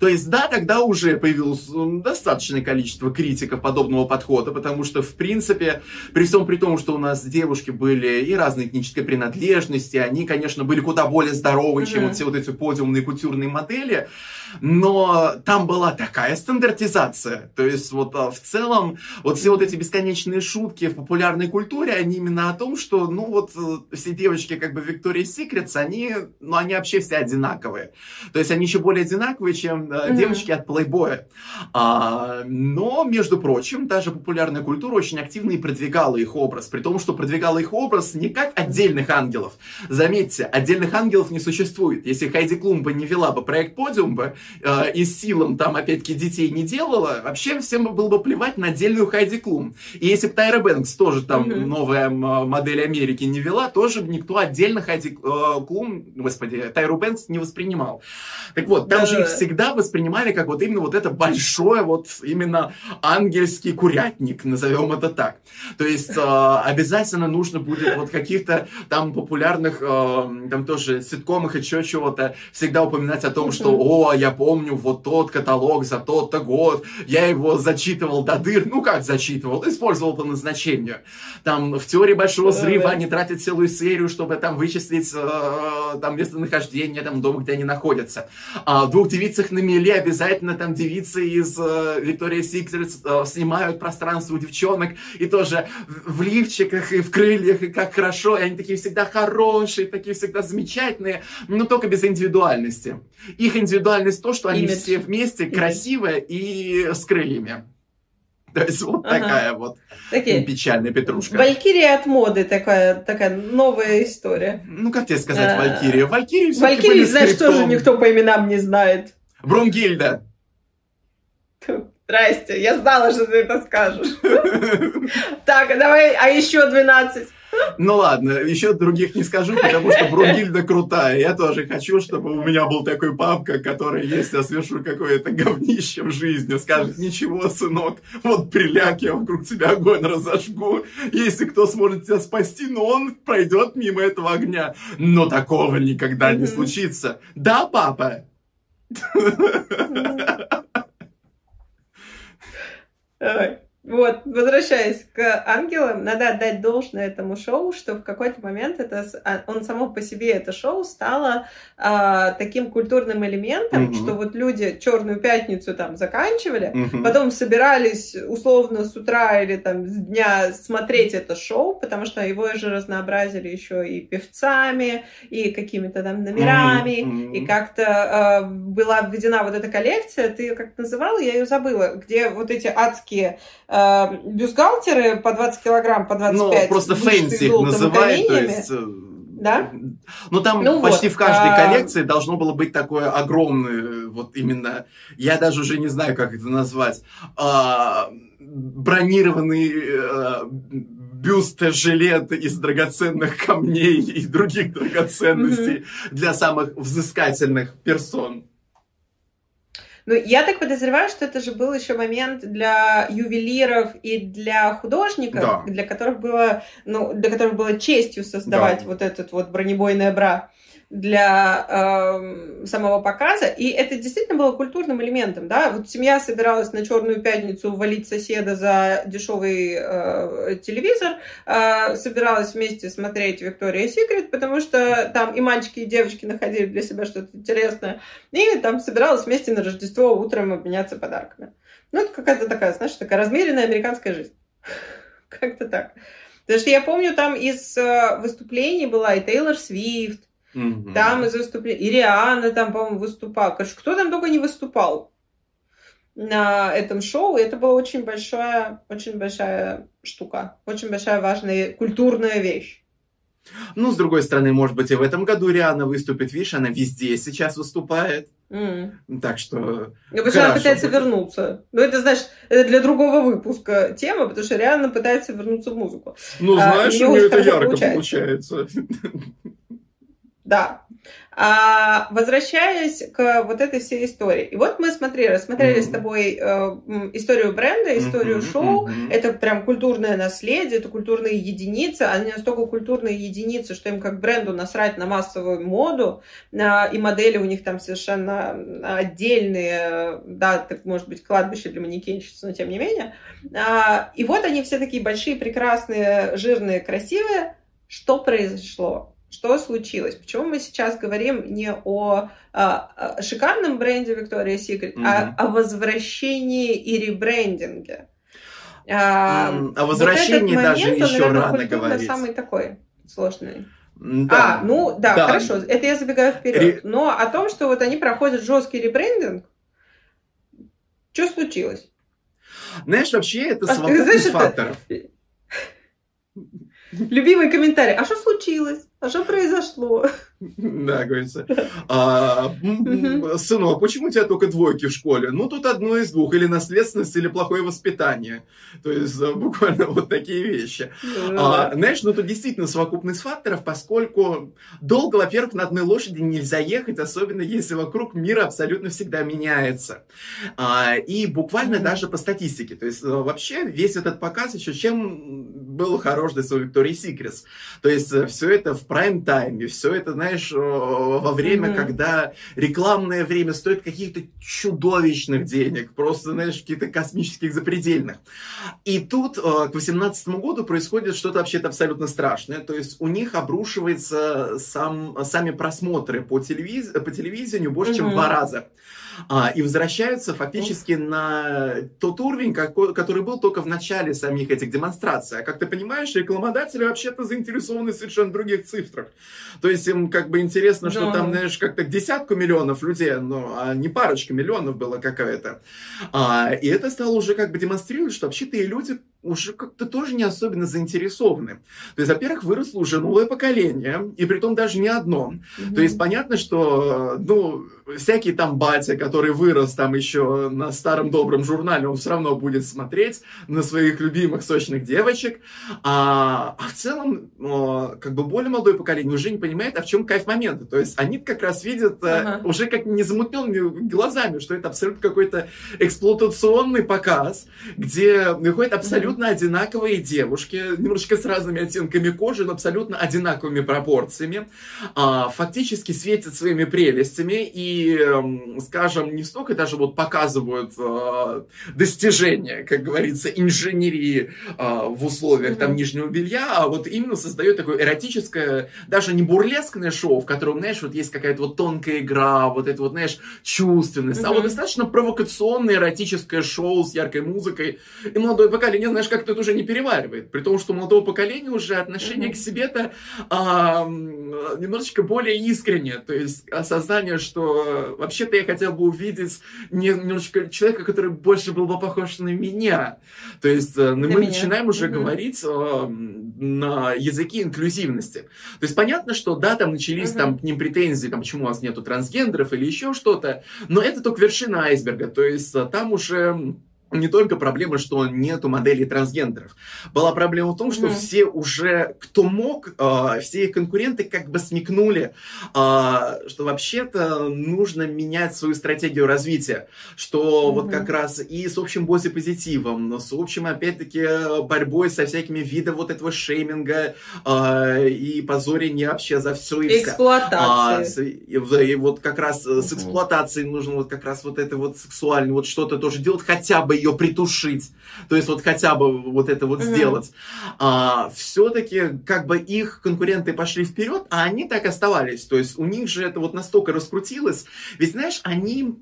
То есть, да, тогда уже появилось достаточное количество критиков подобного подхода, потому что, в принципе, при всем при том, что у нас девушки были и разной этнической принадлежности, они, конечно, были куда более здоровые, mm-hmm. чем вот все вот эти подиумные кутюрные модели, но там была такая стандартизация, то есть вот а, в целом вот все вот эти бесконечные шутки в популярной культуре, они именно о том, что, ну вот э, все девочки как бы Victoria's Secrets, они, ну они вообще все одинаковые, то есть они еще более одинаковые, чем mm-hmm. девочки от Playboy. А, но, между прочим, даже популярная культура очень активно и продвигала их образ, при том, что продвигала их образ не как отдельных ангелов. Заметьте, отдельных ангелов не существует. Если Хайди Клумба не вела бы проект Подиум бы, э, и силам там, опять-таки, детей не делала, вообще всем было бы плевать на отдельную Хайди Клум. И если бы Тайра Бэнкс тоже там mm-hmm. новая модель Америки не вела, тоже бы никто отдельно Хайди э, Клум, господи, Тайру Бэнкс не воспринимал. Так вот, там да. же их всегда воспринимали как вот именно вот это большое, вот именно ангельский курятник, назовем это так. То есть э, обязательно нужно будет вот каких-то там популярных, э, там тоже ситкомах и чего-то всегда упоминать о том, что, о, я помню вот тот каталог за тот-то год, я его зачитывал до дыр, ну как зачитывал, использовал по назначению. Там в теории Большого Взрыва они тратят целую серию, чтобы там вычислить э, там местонахождение там дома, где они находятся. А в двух девицах на меле обязательно там девицы из э, Victoria's Secret э, снимают пространство у девчонок и тоже в лифчиках и в крыльях, и как хорошо, и они такие всегда хорошие, такие всегда замечательные, но только без индивидуальности. Их индивидуальность то, что они Имидж. все вместе красивые и с крыльями. То есть вот ага. такая вот Такие. печальная петрушка. Валькирия от моды такая, такая новая история. Ну, как тебе сказать, а... Валькирия? Валькирия Валькирия, знаешь, тоже никто по именам не знает. Брунгильда. Здрасте, я знала, что ты это скажешь. Так, давай, а еще 12. Ну ладно, еще других не скажу, потому что Брунгильда крутая. Я тоже хочу, чтобы у меня был такой папка, который, если я совершу какое-то говнище в жизни, скажет, ничего, сынок, вот приляг, я вокруг тебя огонь разожгу. Если кто сможет тебя спасти, но он пройдет мимо этого огня. Но такого никогда не случится. Да, папа? Давай. Вот, возвращаясь к ангелам, надо отдать должное этому шоу, что в какой-то момент это, а, он само по себе, это шоу, стало а, таким культурным элементом, mm-hmm. что вот люди Черную пятницу там заканчивали, mm-hmm. потом собирались условно с утра или там с дня смотреть это шоу, потому что его же разнообразили еще и певцами, и какими-то там номерами, mm-hmm. и как-то а, была введена вот эта коллекция, ты как называла, я ее забыла, где вот эти адские э, бюстгальтеры по 20 килограмм, по 25. Ну, просто fancy их называют, то есть... Э, да? Ну, там ну, почти вот, в каждой а... коллекции должно было быть такое огромное, вот именно, я даже уже не знаю, как это назвать, а, бронированный а, бюст, жилет из драгоценных камней и других драгоценностей mm-hmm. для самых взыскательных персон. Ну, я так подозреваю, что это же был еще момент для ювелиров и для художников, да. для которых было, ну, для которых было честью создавать да. вот этот вот бронебойное бра для э, самого показа, и это действительно было культурным элементом, да, вот семья собиралась на Черную пятницу валить соседа за дешевый э, телевизор, э, собиралась вместе смотреть Виктория Секрет, потому что там и мальчики, и девочки находили для себя что-то интересное, и там собиралась вместе на Рождество утром обменяться подарками. Ну, это какая-то такая, знаешь, такая размеренная американская жизнь. Как-то так. Потому что я помню, там из э, выступлений была и Тейлор Свифт, Угу. Там из выступлений. И Риана там, по-моему, выступал. Короче, кто там только не выступал на этом шоу. И это была очень большая, очень большая штука. Очень большая, важная культурная вещь. Ну, с другой стороны, может быть, и в этом году Риана выступит. Видишь, она везде сейчас выступает. Mm. Так что... Ну, потому что она пытается будет. вернуться. Ну, это, значит, это для другого выпуска тема, потому что Риана пытается вернуться в музыку. Ну, знаешь, а, у нее это ярко получается. получается. Да. А, возвращаясь к вот этой всей истории. И вот мы смотрели, рассмотрели mm-hmm. с тобой э, историю бренда, историю mm-hmm. шоу. Mm-hmm. Это прям культурное наследие, это культурные единицы. Они настолько культурные единицы, что им как бренду насрать на массовую моду. Э, и модели у них там совершенно отдельные. Да, так может быть кладбище для манекенщиц, но тем не менее. Э, и вот они все такие большие, прекрасные, жирные, красивые. Что произошло? Что случилось? Почему мы сейчас говорим не о, о шикарном бренде Victoria's Secret, mm-hmm. а о возвращении и ребрендинге? А, о возвращении вот даже момент, еще он, наверное, рано говорить. самый такой сложный. Да. А, ну да, да, хорошо, это я забегаю вперед. Ре... Но о том, что вот они проходят жесткий ребрендинг, что случилось? Знаешь, вообще это а, совокупность факторов. Это... Любимый комментарий. А что случилось? А что произошло? Да, говорится. А, сынок, почему у тебя только двойки в школе? Ну, тут одно из двух. Или наследственность, или плохое воспитание. То есть, э, буквально вот такие вещи. А, знаешь, ну, тут действительно совокупность факторов, поскольку долго, во-первых, на одной лошади нельзя ехать, особенно если вокруг мира абсолютно всегда меняется. А, и буквально даже по статистике. То есть, э, вообще, весь этот показ еще чем был хорош для своего Victoria's Secret. То есть, э, все это в прайм-тайме, все это, знаешь, во время, mm-hmm. когда рекламное время стоит каких-то чудовищных денег, просто, знаешь, каких-то космических запредельных. И тут э, к 2018 году происходит что-то вообще-то абсолютно страшное, то есть у них обрушивается сам, сами просмотры по, телевиз... по телевидению больше, mm-hmm. чем в два раза а, и возвращаются фактически на тот уровень, какой, который был только в начале самих этих демонстраций. А как ты понимаешь, рекламодатели вообще-то заинтересованы в совершенно других цифрах. То есть им как бы интересно, что да. там, знаешь, как-то десятку миллионов людей, ну, а не парочка миллионов было какая-то. А, и это стало уже как бы демонстрировать, что вообще-то и люди уже как-то тоже не особенно заинтересованы. То есть, во-первых, выросло уже новое поколение, и при том даже не одно. Mm-hmm. То есть, понятно, что, ну, всякий там батя, который вырос там еще на старом добром журнале, он все равно будет смотреть на своих любимых сочных девочек. А, а в целом, как бы более молодое поколение уже не понимает, а в чем кайф момента. То есть, они как раз видят uh-huh. уже как незамутненными глазами, что это абсолютно какой-то эксплуатационный показ, где выходит абсолютно абсолютно одинаковые девушки, немножечко с разными оттенками кожи, но абсолютно одинаковыми пропорциями, а, фактически светят своими прелестями и, эм, скажем, не столько даже вот показывают а, достижения, как говорится, инженерии а, в условиях там нижнего белья, а вот именно создает такое эротическое, даже не бурлескное шоу, в котором, знаешь, вот есть какая-то вот тонкая игра, вот это вот, знаешь, чувственность, а вот достаточно провокационное эротическое шоу с яркой музыкой, и молодое поколение, знаешь, как-то это уже не переваривает. При том, что у молодого поколения уже отношение mm-hmm. к себе-то а, немножечко более искреннее. То есть осознание, что вообще-то я хотел бы увидеть не, немножечко человека, который больше был бы похож на меня. То есть э, на мы меня. начинаем уже mm-hmm. говорить а, на языке инклюзивности. То есть понятно, что да, там начались mm-hmm. там к ним претензии, там, почему у нас нету трансгендеров или еще что-то, но это только вершина айсберга. То есть э, там уже не только проблема, что нету моделей трансгендеров. Была проблема в том, что mm-hmm. все уже, кто мог, э, все их конкуренты как бы смекнули, э, что вообще-то нужно менять свою стратегию развития. Что mm-hmm. вот как раз и с общим боди-позитивом, с общим, опять-таки, борьбой со всякими видами вот этого шейминга э, и позорения вообще за все и Эксплуатации. А, и, и вот как раз mm-hmm. с эксплуатацией нужно вот как раз вот это вот сексуально, вот что-то тоже делать, хотя бы ее притушить, то есть вот хотя бы вот это вот mm-hmm. сделать, а, все-таки как бы их конкуренты пошли вперед, а они так оставались, то есть у них же это вот настолько раскрутилось, ведь знаешь, они,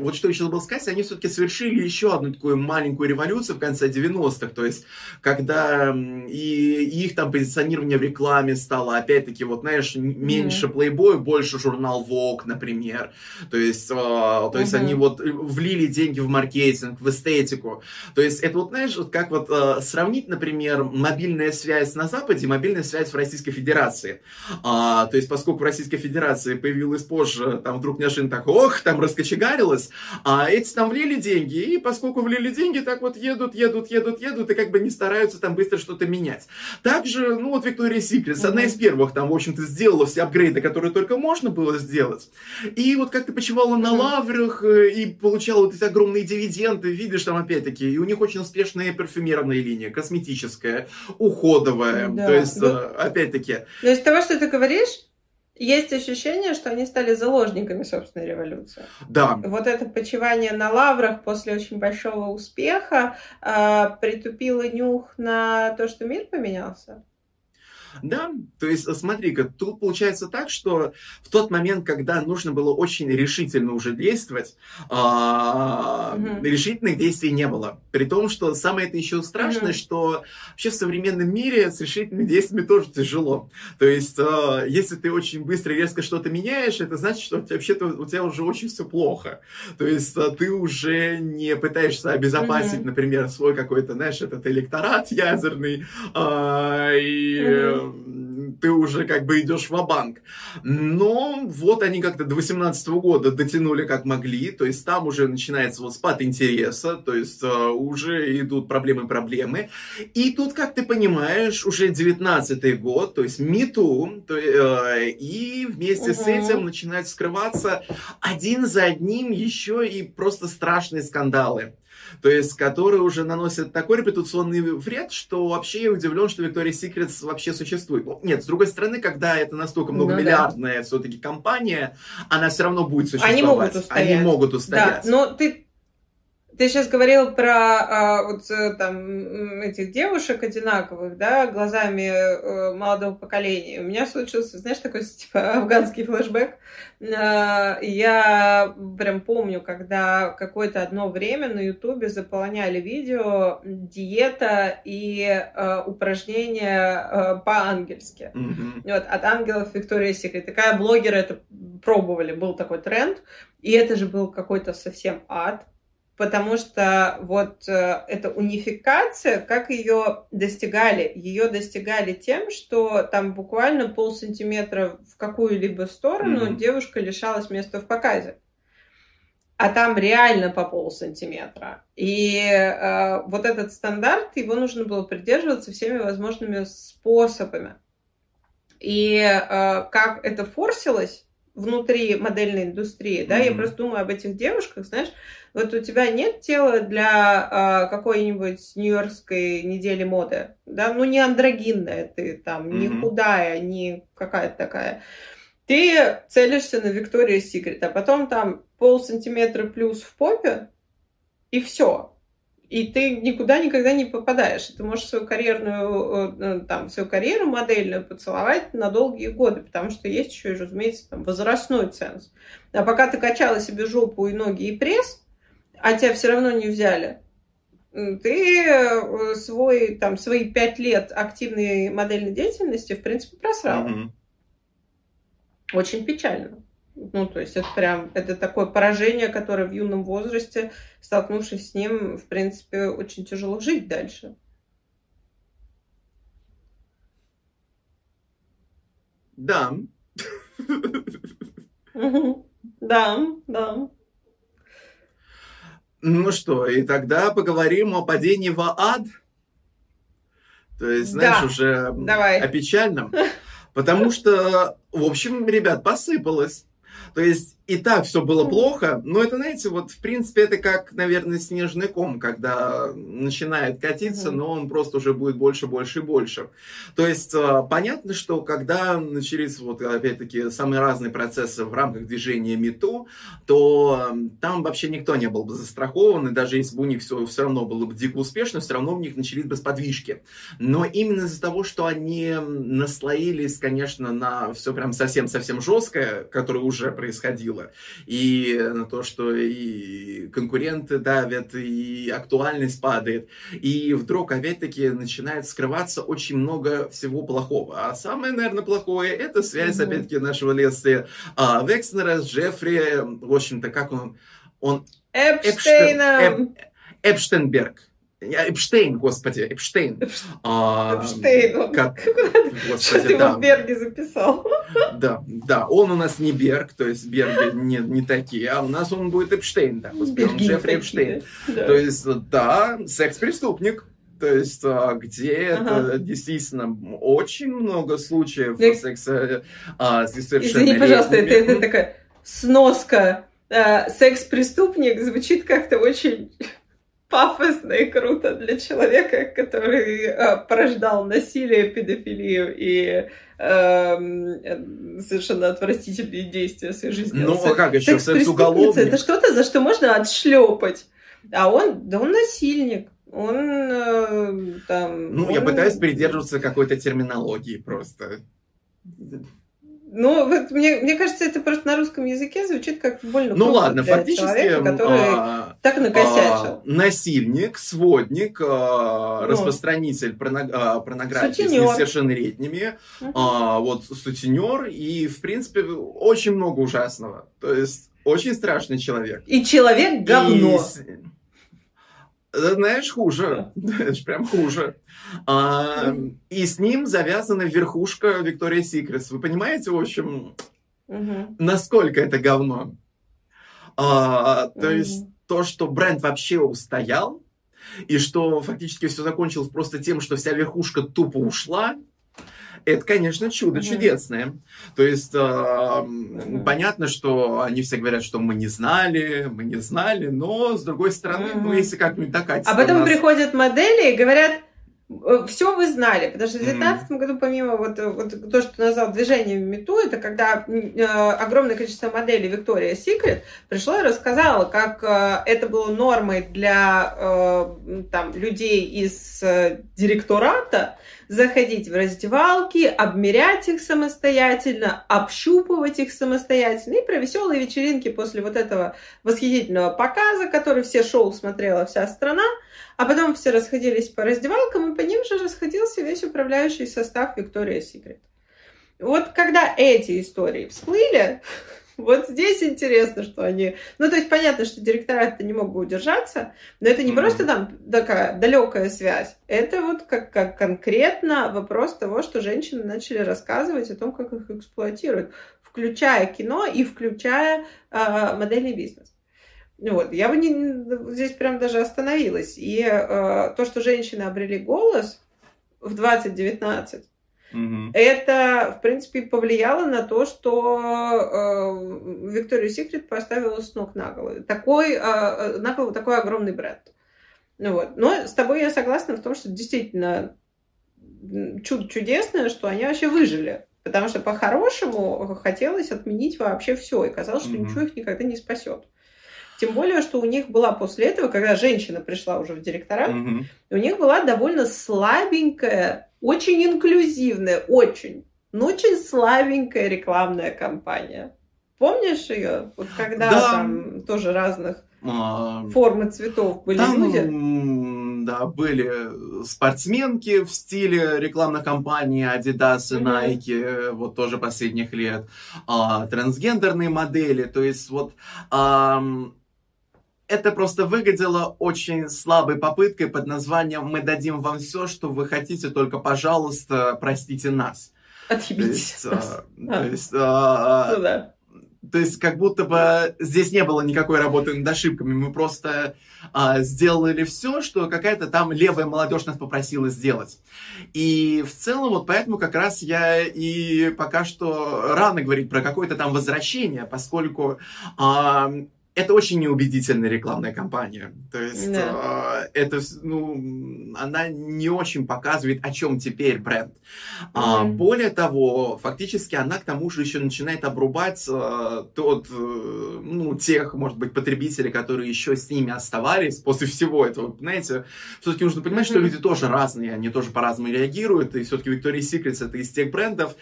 вот что еще забыл сказать, они все-таки совершили еще одну такую маленькую революцию в конце 90-х, то есть когда и, и их там позиционирование в рекламе стало, опять-таки, вот знаешь, меньше mm-hmm. больше журнал Vogue, например, то есть, э, то mm-hmm. есть они вот влили деньги в маркетинг, в эстетику, эстетику. То есть это вот, знаешь, вот как вот э, сравнить, например, мобильная связь на Западе и мобильная связь в Российской Федерации. А, то есть поскольку в Российской Федерации появилась позже, там вдруг неожиданно так, ох, там раскочегарилось, а эти там влили деньги, и поскольку влили деньги, так вот едут, едут, едут, едут, и как бы не стараются там быстро что-то менять. Также, ну вот Виктория Секретс, одна из первых там, в общем-то, сделала все апгрейды, которые только можно было сделать. И вот как ты почивала на лаврах э, и получала вот эти огромные дивиденды, видишь, там опять-таки, и у них очень успешная парфюмерная линия, косметическая, уходовая. Да. То есть, ну, опять-таки... Но из того, что ты говоришь, есть ощущение, что они стали заложниками собственной революции. Да. Вот это почивание на лаврах после очень большого успеха э, притупило нюх на то, что мир поменялся. Да, то есть смотри-ка, тут получается так, что в тот момент, когда нужно было очень решительно уже действовать, угу. решительных действий не было. При том, что самое это еще страшное, угу. что вообще в современном мире с решительными действиями тоже тяжело. То есть, а, если ты очень быстро и резко что-то меняешь, это значит, что вообще-то у тебя уже очень все плохо. То есть, а, ты уже не пытаешься обезопасить, угу. например, свой какой-то, знаешь, этот электорат ядерный, а, и ты уже как бы идешь в банк Но вот они как-то до 18 года дотянули как могли, то есть там уже начинается вот спад интереса, то есть uh, уже идут проблемы-проблемы. И тут, как ты понимаешь, уже 19 год, то есть МИТУ, uh, и вместе угу. с этим начинают скрываться один за одним еще и просто страшные скандалы то есть которые уже наносят такой репутационный вред, что вообще я удивлен, что Victoria's Secret вообще существует. Ну, нет, с другой стороны, когда это настолько многомиллиардная ну, да. все-таки компания, она все равно будет существовать. Они могут устоять. Они могут устоять. Да, но ты ты сейчас говорил про а, вот э, там этих девушек одинаковых, да, глазами э, молодого поколения. У меня случился, знаешь, такой типа афганский флешбэк. Э, я прям помню, когда какое-то одно время на Ютубе заполоняли видео диета и э, упражнения э, по-ангельски. Mm-hmm. Вот, от ангелов Виктория Секрет. Такая блогеры это пробовали, был такой тренд. И это же был какой-то совсем ад потому что вот э, эта унификация, как ее достигали? Ее достигали тем, что там буквально пол сантиметра в какую-либо сторону mm-hmm. девушка лишалась места в показе. А там реально по пол сантиметра. И э, вот этот стандарт, его нужно было придерживаться всеми возможными способами. И э, как это форсилось, внутри модельной индустрии, да, mm-hmm. я просто думаю об этих девушках, знаешь, вот у тебя нет тела для э, какой-нибудь нью-йоркской недели моды, да, ну не андрогинная ты там, mm-hmm. не худая, не какая-то такая. Ты целишься на Виктория Секрет, а потом там пол сантиметра плюс в попе, и все и ты никуда никогда не попадаешь. Ты можешь свою карьерную, э, там, свою карьеру модельную поцеловать на долгие годы, потому что есть еще, разумеется, там, возрастной ценз. А пока ты качала себе жопу и ноги и пресс, а тебя все равно не взяли, ты э, свой, там, свои пять лет активной модельной деятельности, в принципе, просрал. Mm-hmm. Очень печально. Ну, то есть это прям, это такое поражение, которое в юном возрасте, столкнувшись с ним, в принципе, очень тяжело жить дальше. Да. Да, да. Ну что, и тогда поговорим о падении в ад. То есть, знаешь, да. уже Давай. о печальном. Потому что, в общем, ребят, посыпалось. То есть и так все было плохо, но это, знаете, вот в принципе это как, наверное, снежный ком, когда начинает катиться, но он просто уже будет больше, больше и больше. То есть а, понятно, что когда начались вот опять-таки самые разные процессы в рамках движения МИТУ, то там вообще никто не был бы застрахован, и даже если бы у них все, все равно было бы дико успешно, все равно у них начались бы сподвижки. Но именно из-за того, что они наслоились, конечно, на все прям совсем-совсем жесткое, которое уже происходило, было. И на то, что и конкуренты давят, и актуальность падает. И вдруг, опять-таки, начинает скрываться очень много всего плохого. А самое, наверное, плохое, это связь, mm-hmm. опять-таки, нашего леса а, Векснера с Джеффри, в общем-то, как он... он Эпштейном! Эп, Эпштенберг. Эпштейн, господи, Эпштейн. А, Эпштейн. Как, господи, ты да. его в Берге записал. Да, да, он у нас не Берг, то есть Берги не, не такие, а у нас он будет Эпштейн, да, господи, он Джеффри Эпштейн. Да. То есть, да, секс-преступник. То есть, а, где ага. это действительно очень много случаев Я... секса а, с Извини, пожалуйста, это, это такая сноска. А, секс-преступник звучит как-то очень пафосно и круто для человека, который э, порождал насилие, педофилию и э, совершенно отвратительные действия в своей жизни. Ну, а как еще? Секс-уголовник? Это что-то, за что можно отшлепать. А он, да он насильник. Он э, там... Ну, он... я пытаюсь придерживаться какой-то терминологии просто. Ну, вот мне, мне кажется, это просто на русском языке звучит как больно Ну ладно, фактически человека, который а, так накосячил. А, насильник, сводник, а, ну. распространитель порно, а, порнографии сутенер. с несовершеннолетними, угу. а, вот сутенер и, в принципе, очень много ужасного. То есть, очень страшный человек. И человек говно. И, знаешь, хуже. Знаешь, прям хуже. А, и с ним завязана верхушка Виктория Секретс. Вы понимаете, в общем, угу. насколько это говно? А, то угу. есть то, что бренд вообще устоял, и что фактически все закончилось просто тем, что вся верхушка тупо ушла, это, конечно, чудо mm-hmm. чудесное. То есть э, mm-hmm. понятно, что они все говорят, что мы не знали, мы не знали, но с другой стороны, mm-hmm. ну если как-нибудь докатиться. А потом нас... приходят модели и говорят, Э, все вы знали, потому что в 2019 mm-hmm. году, помимо вот, вот то, что назвал движением Мету, это когда э, огромное количество моделей Victoria's Secret пришло и рассказало, как э, это было нормой для э, там, людей из э, директората заходить в раздевалки, обмерять их самостоятельно, общупывать их самостоятельно и про веселые вечеринки после вот этого восхитительного показа, который все шоу смотрела вся страна, а потом все расходились по раздевалкам, и по ним же расходился весь управляющий состав Victoria's Secret. Вот когда эти истории всплыли, вот здесь интересно, что они... Ну, то есть понятно, что директора-то не мог бы удержаться, но это не mm-hmm. просто там такая далекая связь. Это вот как, как конкретно вопрос того, что женщины начали рассказывать о том, как их эксплуатируют, включая кино и включая э, модельный бизнес. Вот. Я бы не, здесь прям даже остановилась. И э, то, что женщины обрели голос в 2019, Угу. Это, в принципе, повлияло на то, что э, Victoria's Secret поставила с ног на голову. Такой, э, на голову такой огромный бренд. Ну вот. Но с тобой я согласна в том, что действительно чудо чудесное, что они вообще выжили. Потому что по-хорошему хотелось отменить вообще все. И казалось, что mm-hmm. ничего их никогда не спасет. Тем более, что у них была после этого, когда женщина пришла уже в директора, mm-hmm. у них была довольно слабенькая, очень инклюзивная, очень, но очень слабенькая рекламная кампания. Помнишь ее? Вот когда да. там тоже разных а, формы цветов были там, люди? Да, были спортсменки в стиле рекламных кампаний Adidas и Nike, вот тоже последних лет, а, трансгендерные модели, то есть вот а, это просто выглядело очень слабой попыткой под названием «Мы дадим вам все, что вы хотите, только, пожалуйста, простите нас». Отъебитесь. То есть, а, а. То а, ну. То есть как будто бы здесь не было никакой работы над ошибками, мы просто а, сделали все, что какая-то там левая молодежь нас попросила сделать. И в целом вот поэтому как раз я и пока что рано говорить про какое-то там возвращение, поскольку а, это очень неубедительная рекламная кампания. То есть да. э, это, ну, она не очень показывает, о чем теперь бренд. Mm-hmm. А, более того, фактически она к тому же еще начинает обрубать э, тот, э, ну, тех, может быть, потребителей, которые еще с ними оставались после всего этого. Знаете, все-таки нужно понимать, mm-hmm. что люди тоже разные, они тоже по-разному реагируют. И все-таки Victoria's Secret это из тех брендов,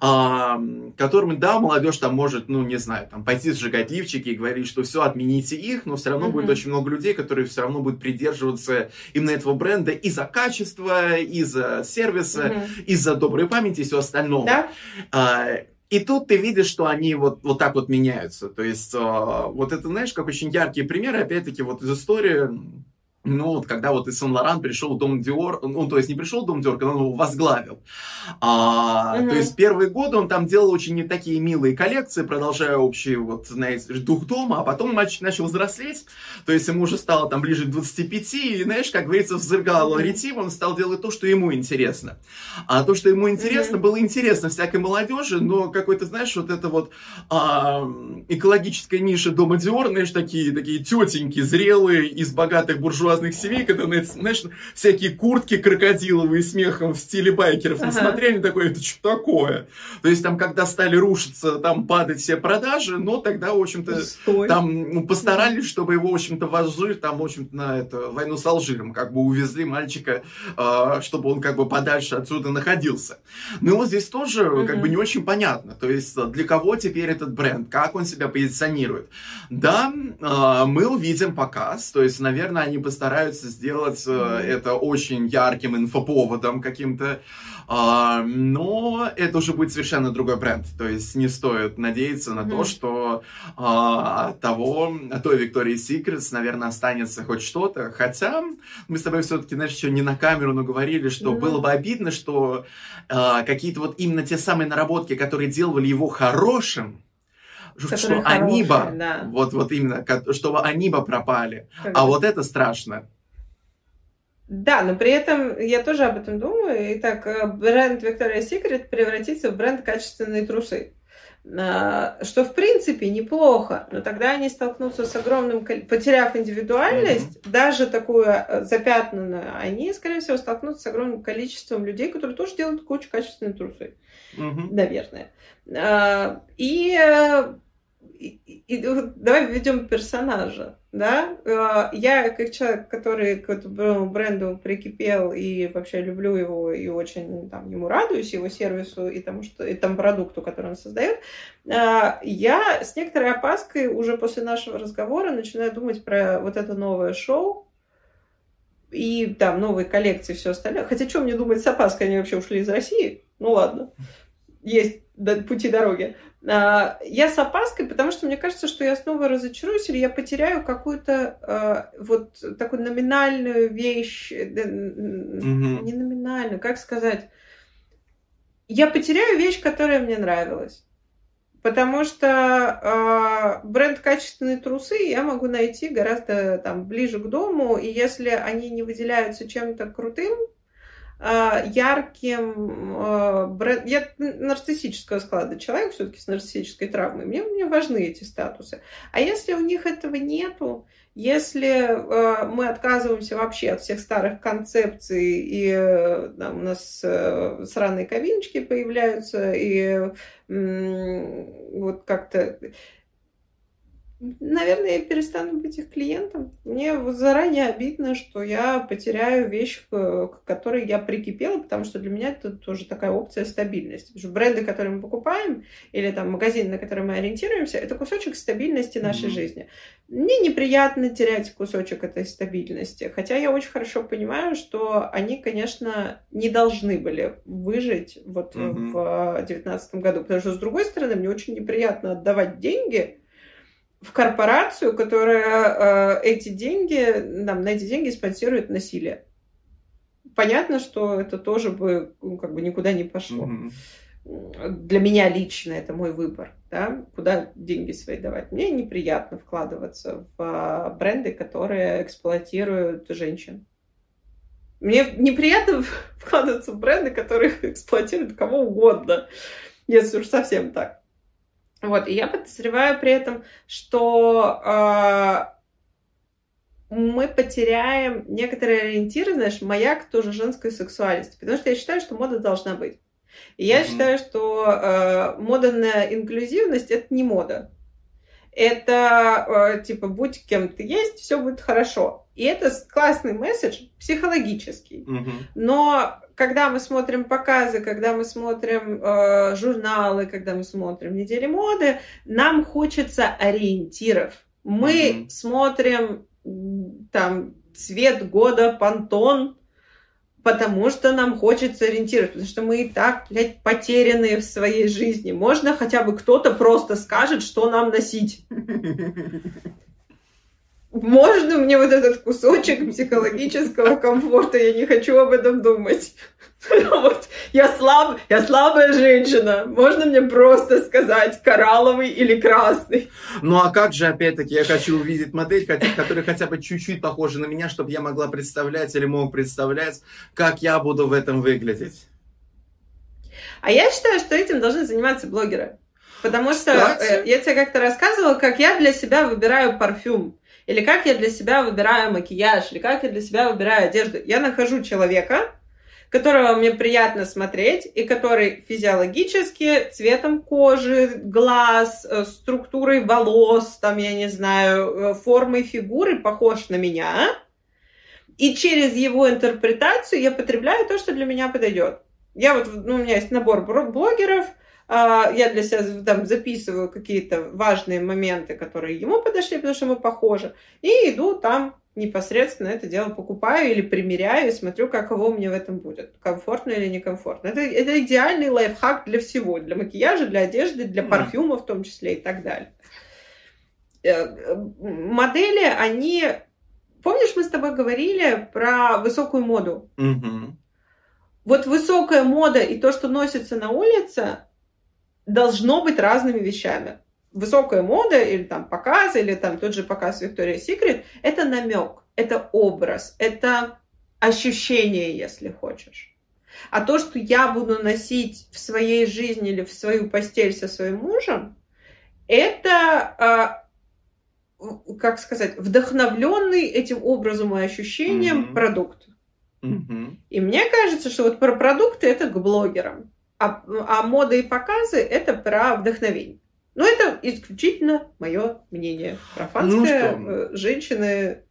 э, которыми, да, молодежь там может, ну, не знаю, там пойти сжигать лифчики и говорить, что все все, отмените их, но все равно mm-hmm. будет очень много людей, которые все равно будут придерживаться именно этого бренда из-за качества, из-за сервиса, mm-hmm. из-за доброй памяти и все остальное. Да? А, и тут ты видишь, что они вот, вот так вот меняются. То есть, а, вот это, знаешь, как очень яркие примеры, опять-таки, вот из истории ну, вот когда вот из Сан-Лоран пришел в Дом Диор, ну, то есть не пришел в Дом Диор, когда он его возглавил. А, угу. То есть первые годы он там делал очень не такие милые коллекции, продолжая общий, вот, знаете, дух дома, а потом мальчик начал взрослеть, то есть ему уже стало там ближе к 25, и, знаешь, как говорится, взрыгал ритм, он стал делать то, что ему интересно. А то, что ему интересно, угу. было интересно всякой молодежи, но какой-то, знаешь, вот это вот а, экологическая ниша Дома Диор, знаешь, такие, такие тетеньки зрелые из богатых буржуазных разных семей, когда, знаешь, всякие куртки крокодиловые с мехом в стиле байкеров ага. смотрели, такое, это что такое? То есть там, когда стали рушиться, там падать все продажи, но тогда, в общем-то, Стой. там ну, постарались, чтобы его, в общем-то, в Алжир, там, в общем-то, на это, войну с Алжиром, как бы увезли мальчика, э, чтобы он как бы подальше отсюда находился. Ну вот здесь тоже угу. как бы не очень понятно, то есть для кого теперь этот бренд, как он себя позиционирует. Да, э, мы увидим показ, то есть, наверное, они постараются стараются сделать mm-hmm. это очень ярким инфоповодом каким-то, а, но это уже будет совершенно другой бренд. То есть не стоит надеяться на mm-hmm. то, что а, от того, от той Victoria's Secrets, наверное, останется хоть что-то. Хотя мы с тобой все-таки, знаешь, еще не на камеру, но говорили, что mm-hmm. было бы обидно, что а, какие-то вот именно те самые наработки, которые делали его хорошим, что они бы, да. вот, вот именно, чтобы они бы пропали. Как а вот это страшно. Да, но при этом я тоже об этом думаю. Итак, э, бренд Victoria's Secret превратится в бренд качественные трусы. А, что в принципе неплохо, но тогда они столкнутся с огромным, потеряв индивидуальность, mm-hmm. даже такую э, запятнанную, они, скорее всего, столкнутся с огромным количеством людей, которые тоже делают кучу качественные трусы, mm-hmm. наверное. А, и э, и, и, давай введем персонажа, да? А, я как человек, который к этому бренду прикипел и вообще люблю его и очень там, ему радуюсь, его сервису и тому, что, и тому продукту, который он создает, а, я с некоторой опаской уже после нашего разговора начинаю думать про вот это новое шоу, и там новые коллекции, все остальное. Хотя что мне думать с опаской, они вообще ушли из России? Ну ладно, есть пути дороги. А, я с опаской, потому что мне кажется, что я снова разочаруюсь или я потеряю какую-то а, вот такую номинальную вещь, mm не номинальную, как сказать, я потеряю вещь, которая мне нравилась. Потому что э, бренд качественные трусы я могу найти гораздо там ближе к дому, и если они не выделяются чем-то крутым, ярким э. Я нарциссического склада человек, все-таки с нарциссической травмой. Мне, мне важны эти статусы. А если у них этого нету, если э, мы отказываемся вообще от всех старых концепций, и э, там, у нас э, сраные кабиночки появляются, и э, вот как-то Наверное, я перестану быть их клиентом. Мне заранее обидно, что я потеряю вещь, к которой я прикипела, потому что для меня это тоже такая опция стабильности. Потому что бренды, которые мы покупаем, или там магазины, на которые мы ориентируемся, это кусочек стабильности нашей mm-hmm. жизни. Мне неприятно терять кусочек этой стабильности, хотя я очень хорошо понимаю, что они, конечно, не должны были выжить вот mm-hmm. в 2019 году, потому что, с другой стороны, мне очень неприятно отдавать деньги, в корпорацию, которая э, эти деньги, там, на эти деньги спонсирует насилие. Понятно, что это тоже бы ну, как бы никуда не пошло. Mm-hmm. Для меня лично это мой выбор, да, куда деньги свои давать. Мне неприятно вкладываться в э, бренды, которые эксплуатируют женщин. Мне неприятно вкладываться в бренды, которые эксплуатируют кого угодно, если уж совсем так. Вот, и я подозреваю при этом, что э, мы потеряем некоторые ориентиры, знаешь, маяк тоже женской сексуальности, потому что я считаю, что мода должна быть. И я mm-hmm. считаю, что э, мода на инклюзивность это не мода. Это э, типа будь кем ты есть, все будет хорошо. И это классный месседж психологический. Mm-hmm. Но когда мы смотрим показы, когда мы смотрим э, журналы, когда мы смотрим недели моды, нам хочется ориентиров. Мы mm-hmm. смотрим там цвет года Пантон, потому что нам хочется ориентировать, потому что мы и так, блядь, потерянные в своей жизни. Можно хотя бы кто-то просто скажет, что нам носить. можно мне вот этот кусочек психологического комфорта, я не хочу об этом думать. Вот, я, слаб, я слабая женщина, можно мне просто сказать коралловый или красный. Ну а как же, опять-таки, я хочу увидеть модель, которая хотя бы чуть-чуть похожа на меня, чтобы я могла представлять или мог представлять, как я буду в этом выглядеть. А я считаю, что этим должны заниматься блогеры. Потому что Кстати. Э, я тебе как-то рассказывала, как я для себя выбираю парфюм или как я для себя выбираю макияж, или как я для себя выбираю одежду. Я нахожу человека, которого мне приятно смотреть, и который физиологически цветом кожи, глаз, э, структурой волос, там, я не знаю, э, формой фигуры похож на меня. И через его интерпретацию я потребляю то, что для меня подойдет. Я вот, ну, у меня есть набор блогеров, я для себя там записываю какие-то важные моменты, которые ему подошли, потому что мы похожи, и иду там непосредственно это дело покупаю или примеряю и смотрю, каково мне в этом будет. Комфортно или некомфортно. Это, это идеальный лайфхак для всего. Для макияжа, для одежды, для парфюма в том числе и так далее. Э, модели, они... Помнишь, мы с тобой говорили про высокую моду? Угу. Вот высокая мода и то, что носится на улице, должно быть разными вещами. Высокая мода или там показ, или там тот же показ Victoria's Secret, это намек, это образ, это ощущение, если хочешь. А то, что я буду носить в своей жизни или в свою постель со своим мужем, это, а, как сказать, вдохновленный этим образом и ощущением mm-hmm. продукт. Mm-hmm. И мне кажется, что вот про продукты это к блогерам. А, а мода и показы это про вдохновение. Но это исключительно мое мнение. Профанская ну, э, женщины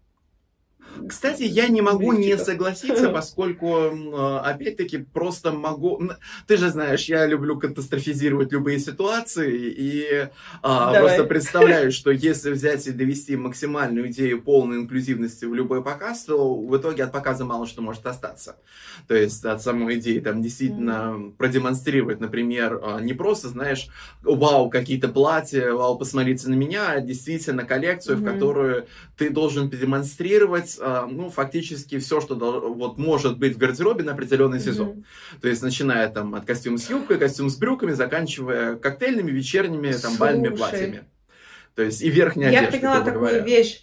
кстати, я не могу не согласиться, поскольку, опять-таки, просто могу... Ты же знаешь, я люблю катастрофизировать любые ситуации, и а, просто представляю, что если взять и довести максимальную идею полной инклюзивности в любой показ, то в итоге от показа мало что может остаться. То есть от самой идеи там действительно mm. продемонстрировать, например, а, не просто, знаешь, вау, какие-то платья, вау, посмотрите на меня, а действительно коллекцию, mm-hmm. в которую ты должен продемонстрировать а, ну, фактически все, что вот может быть в гардеробе на определенный сезон. Mm-hmm. То есть, начиная там от костюма с юбкой, костюм с брюками, заканчивая коктейльными, вечерними, там, Слушай. бальными платьями. То есть, и верхняя Я одежда, поняла такую говоря. вещь.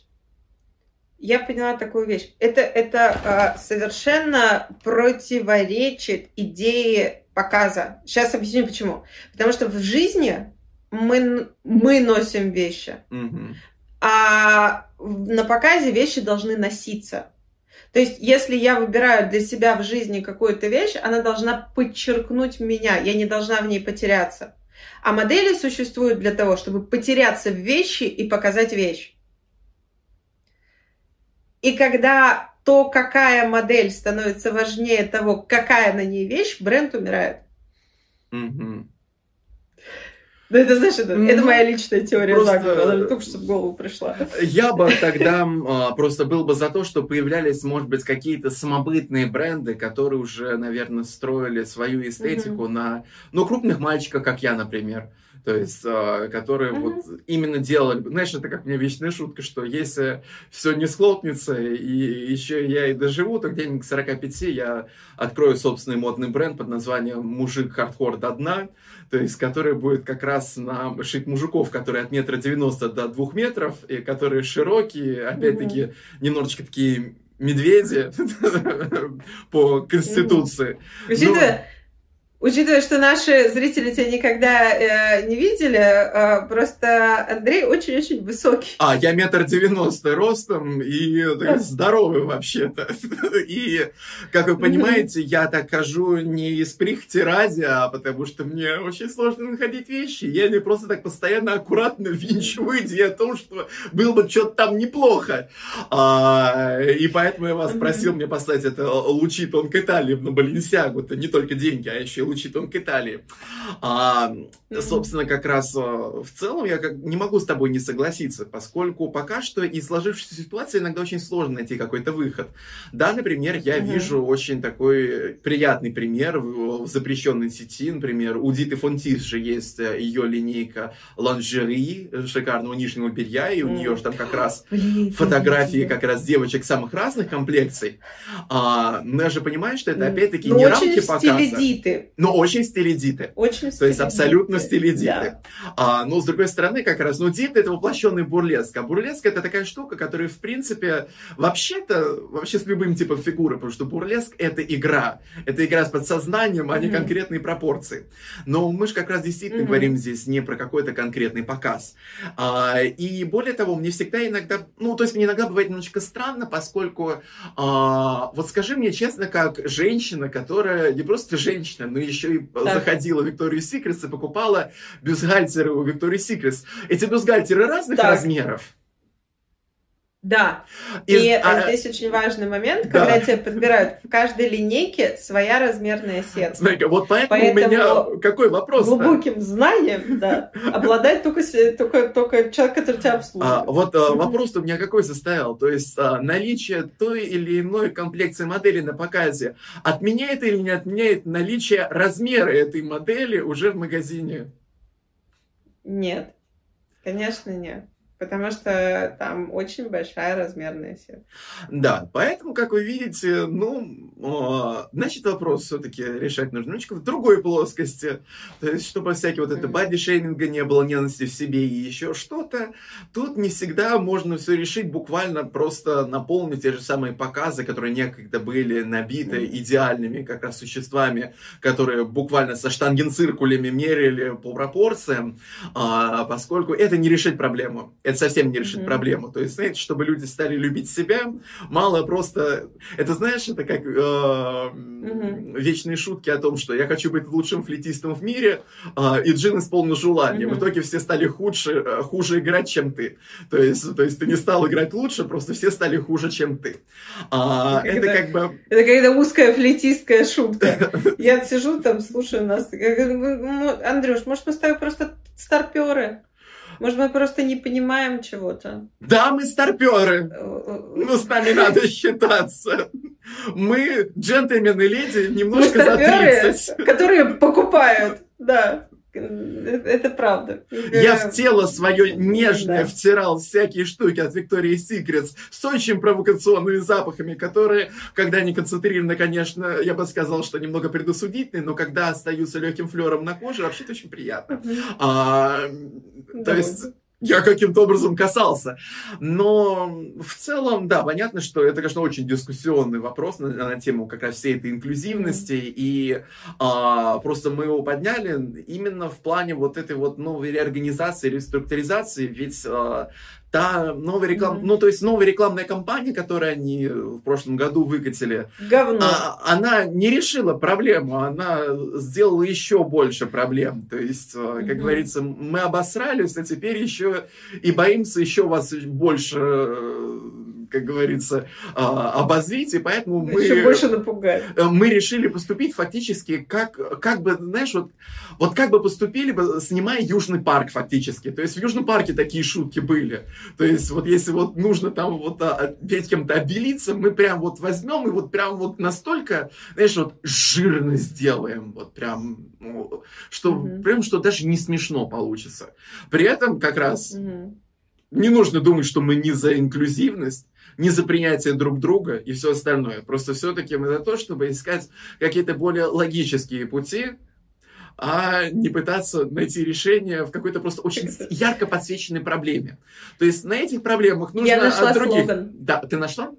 я поняла такую вещь. Это, это э, совершенно противоречит идее показа. Сейчас объясню почему. Потому что в жизни мы, мы носим вещи, Мгм. А на показе вещи должны носиться. То есть, если я выбираю для себя в жизни какую-то вещь, она должна подчеркнуть меня, я не должна в ней потеряться. А модели существуют для того, чтобы потеряться в вещи и показать вещь. И когда то, какая модель становится важнее того, какая на ней вещь, бренд умирает. Мгм. Ну, это, знаешь, это, Ну, это моя личная теория просто- заговора. Она только что в голову пришла. Я бы тогда а, просто был бы за то, что появлялись, может быть, какие-то самобытные бренды, которые уже, наверное, строили свою эстетику на, ну, крупных мальчиках, как я, например. То есть, а, которые Мгм. вот именно делали... Знаешь, это как у меня вечная шутка, что если все не схлопнется, и еще я и доживу, то где-нибудь к 45 я открою собственный модный бренд под названием «Мужик хардкор до дна», то есть, который будет как раз на шить мужиков, которые от метра девяносто до двух метров, и которые широкие, опять-таки, немножечко такие медведи по конституции. Учитывая, учитывая, что наши зрители тебя никогда э, не видели, э, просто Андрей очень-очень высокий. А, я метр девяносто ростом и такой здоровый вообще-то. И, как вы понимаете, я так хожу не из прихоти ради, а потому что мне очень сложно находить вещи. Я не просто так постоянно аккуратно винчиваю идею о том, что было бы что-то там неплохо. А, и поэтому я вас просил мне поставить это лучи тонкой талии на Баленсиагу. Это не только деньги, а еще и лучи тонкой талии. А, собственно, как раз э, в целом я как не могу с тобой не согласиться, поскольку пока что из сложившейся ситуации иногда очень сложно найти какой-то выход. Да, например, я Мгм. вижу очень такой приятный пример в, в запрещенной сети, например, у Диты Фонтис же есть э, ее линейка ланжери э, шикарного нижнего белья, и у нее же там как раз Блин, фотографии как раз девочек самых разных комплекций. А, но я же понимаю, что это опять-таки Ну, не рамки показа. Но очень стиледиты. Очень То есть абсолютно Диты. стиледиты. Да. А, но с другой стороны, как раз, ну, дит это воплощенный бурлеск. А бурлеск это такая штука, которая, в принципе, вообще-то, вообще с любым типом фигуры, потому что бурлеск это игра. Это игра с подсознанием, а не Мгм. конкретные пропорции. Но мы же как раз действительно Мгм. говорим здесь не про какой-то конкретный показ. А, и более того, мне всегда иногда, ну, то есть мне иногда бывает немножечко странно, поскольку, а, вот скажи мне честно, как женщина, которая не просто женщина, но еще и заходила в Victoria's Secret и покупала бюстгальтеры у Victoria's Secret. Эти бюстгальтеры разных Так. размеров. Да. Из- И э, а, здесь очень важный момент, Да. когда тебе подбирают в каждой линейке своя размерная сетка. Смотри-ка, вот поэтому, у Поэтому меня какой вопрос Глубоким знанием, да, обладает только, только, только человек, который тебя А, обслуживает. вот а, Мгм. вопрос у меня какой состоял? То есть а, наличие той или иной комплекции модели на показе отменяет или не отменяет наличие размера этой модели уже в магазине? Нет, конечно нет. Потому что там очень большая размерная сетка. Да, поэтому, как вы видите, ну, а, значит, вопрос все-таки решать нужно немножечко в другой плоскости. То есть, чтобы всякие вот это бади-шейминга не было, ненависти в себе и еще что-то, тут не всегда можно все решить, буквально просто наполнить те же самые показы, которые некогда были набиты идеальными как раз существами, которые буквально со штангенциркулями мерили по пропорциям, а, поскольку это не решит проблему. Это совсем не решит Мгм. проблему. То есть, знаете, чтобы люди стали любить себя, мало просто... Это, знаешь, это как э, Мгм. вечные шутки о том, что я хочу быть лучшим флетистом в мире, а, и Джин исполнил желание. В Мгм. итоге все стали худше, э, хуже играть, чем ты. То есть, то есть ты не стал играть лучше, просто все стали хуже, чем ты. А, это это- как бы... Это когда узкая флейтистская шутка. Я сижу там, слушаю нас. Я говорю, «Ну, ну, Андрюш, может, мы с тобой просто старперы? Может, мы просто не понимаем чего-то? Да, мы старперы. Э, Ну, с нами надо считаться. Мы, джентльмены леди, Мы немножко за старперы, 30. которые покупают. Да, это правда. Я в тело свое нежное Да. втирал всякие штуки от Victoria's Secret с очень провокационными запахами, которые, когда они концентрированы, конечно, я бы сказал, что немного предосудительные, но когда остаются легким флером на коже, вообще-то очень приятно. А, то есть я каким-то образом касался. Но в целом, да, понятно, что это, конечно, очень дискуссионный вопрос на, на тему как раз всей этой инклюзивности. И а, просто мы его подняли именно в плане вот этой вот новой реорганизации, реструктуризации. Ведь а, та новая реклама, mm-hmm. ну то есть новая рекламная кампания, которую они в прошлом году выкатили, Говно. А, она не решила проблему, она сделала еще больше проблем. То есть, mm-hmm. как говорится, мы обосрались, а теперь еще и боимся еще вас больше как говорится, а, обозрить, и поэтому мы... Еще больше напугать. Э, мы решили поступить фактически как, как бы, знаешь, вот, вот как бы поступили бы, снимая Южный парк фактически. То есть в Южном парке такие шутки были. То есть вот если вот нужно там вот а, перед кем-то обелиться, мы прям вот возьмем и вот прям вот настолько, знаешь, вот жирно сделаем, вот прям, ну, что угу. прям что даже не смешно получится. При этом как раз угу. Не нужно думать, что мы не за инклюзивность, не за принятие друг друга и все остальное. Просто все-таки мы за то, чтобы искать какие-то более логические пути, а не пытаться найти решение в какой-то просто очень ярко подсвеченной проблеме. То есть на этих проблемах нужно Я нашла от других... слоган. Да, ты нашла?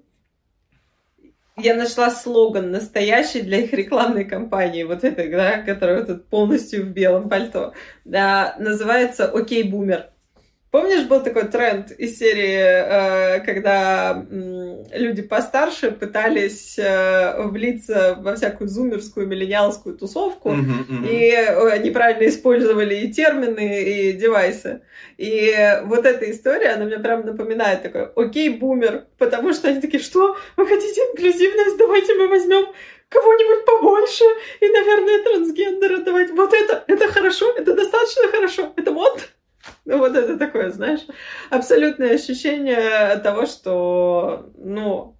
Я нашла слоган настоящий для их рекламной кампании, вот этой, да, которая вот полностью в белом пальто. Да, называется «Окей, бумер». Помнишь, был такой тренд из серии, э, когда люди постарше пытались э, влиться во всякую зумерскую, миллениалскую тусовку, uh-huh, uh-huh. и э, неправильно использовали и термины, и девайсы. И вот эта история, она мне прям напоминает такой, окей, бумер, потому что они такие, что? Вы хотите инклюзивность? Давайте мы возьмем кого-нибудь побольше, и, наверное, трансгендера давайте. Вот это, это хорошо, это достаточно хорошо, это модно. Ну, вот это такое, знаешь, абсолютное ощущение того, что, ну,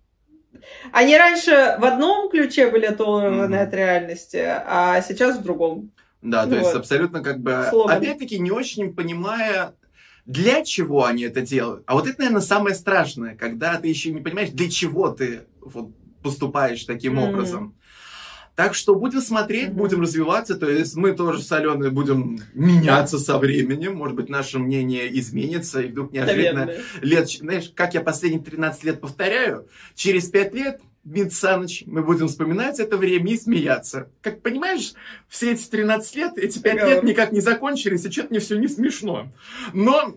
они раньше в одном ключе были оторваны mm-hmm. от реальности, а сейчас в другом. Да, то вот. есть абсолютно как бы, Слоган. опять-таки, не очень понимая, для чего они это делают. А вот это, наверное, самое страшное, когда ты еще не понимаешь, для чего ты вот поступаешь таким mm-hmm. образом. Так что будем смотреть, mm-hmm. будем развиваться. То есть мы тоже с Аленой будем меняться со временем. Может быть, наше мнение изменится. И вдруг неожиданно Наверное. лет... Знаешь, как я последние 13 лет повторяю, через 5 лет Мит Саныч, мы будем вспоминать это время и смеяться. Как понимаешь, все эти 13 лет, эти 5 лет никак не закончились, и что-то мне все не смешно. Но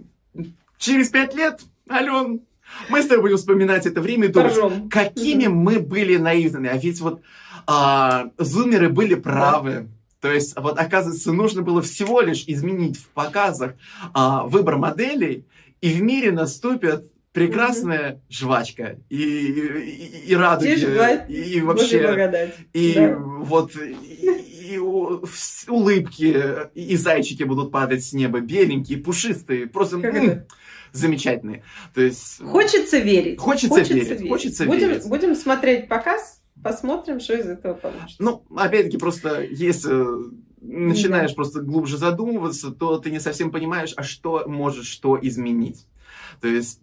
через 5 лет, Ален, мы с тобой будем вспоминать это время и думать, какими мы были наивными. А ведь вот а, зумеры были правы. То есть, вот, оказывается, нужно было всего лишь изменить в показах а, выбор моделей, и в мире наступит прекрасная mm жвачка и, и, и радуги, и, и вообще, и да. вот и, и улыбки, и зайчики будут падать с неба, беленькие, пушистые, просто м- замечательные. То есть хочется верить, хочется, хочется верить, верить, хочется будем, верить. Будем смотреть показ Посмотрим, что из этого получится. Ну, опять-таки, просто если начинаешь да. просто глубже задумываться, то ты не совсем понимаешь, а что может что изменить. То есть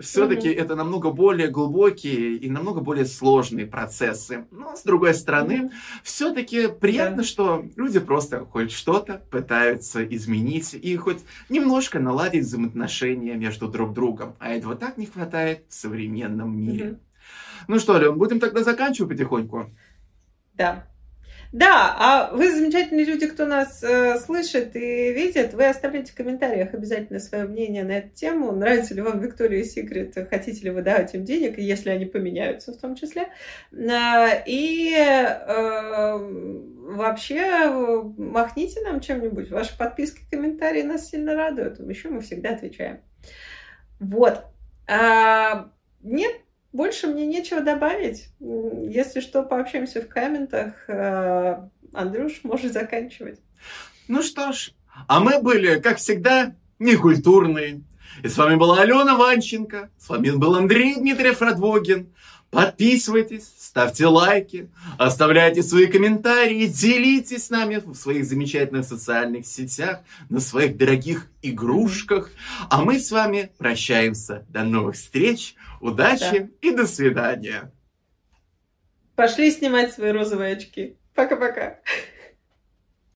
все-таки угу. это намного более глубокие и намного более сложные процессы. Но с другой стороны, угу. все-таки приятно, да. что люди просто хоть что-то пытаются изменить и хоть немножко наладить взаимоотношения между друг другом. А этого так не хватает в современном мире. Угу. Ну что, Лен, будем тогда заканчивать потихоньку? Да. Да, а вы замечательные люди, кто нас э, слышит и видит, вы оставляйте в комментариях обязательно свое мнение на эту тему. Нравится ли вам Виктория Секрет, хотите ли вы давать им денег, если они поменяются в том числе. А, и э, вообще махните нам чем-нибудь. Ваши подписки, комментарии нас сильно радуют. Еще мы всегда отвечаем. Вот. А, нет, больше мне нечего добавить. Если что, пообщаемся в комментах. Э, Андрюш, можешь заканчивать. Ну что ж, а мы были, как всегда, некультурные. И с вами была Алена Ванченко, с вами был Андрей Дмитриев Радвогин. Подписывайтесь, ставьте лайки, оставляйте свои комментарии, делитесь с нами в своих замечательных социальных сетях, на своих дорогих игрушках. А мы с вами прощаемся. До новых встреч, удачи да. и до свидания. Пошли снимать свои розовые очки. Пока-пока.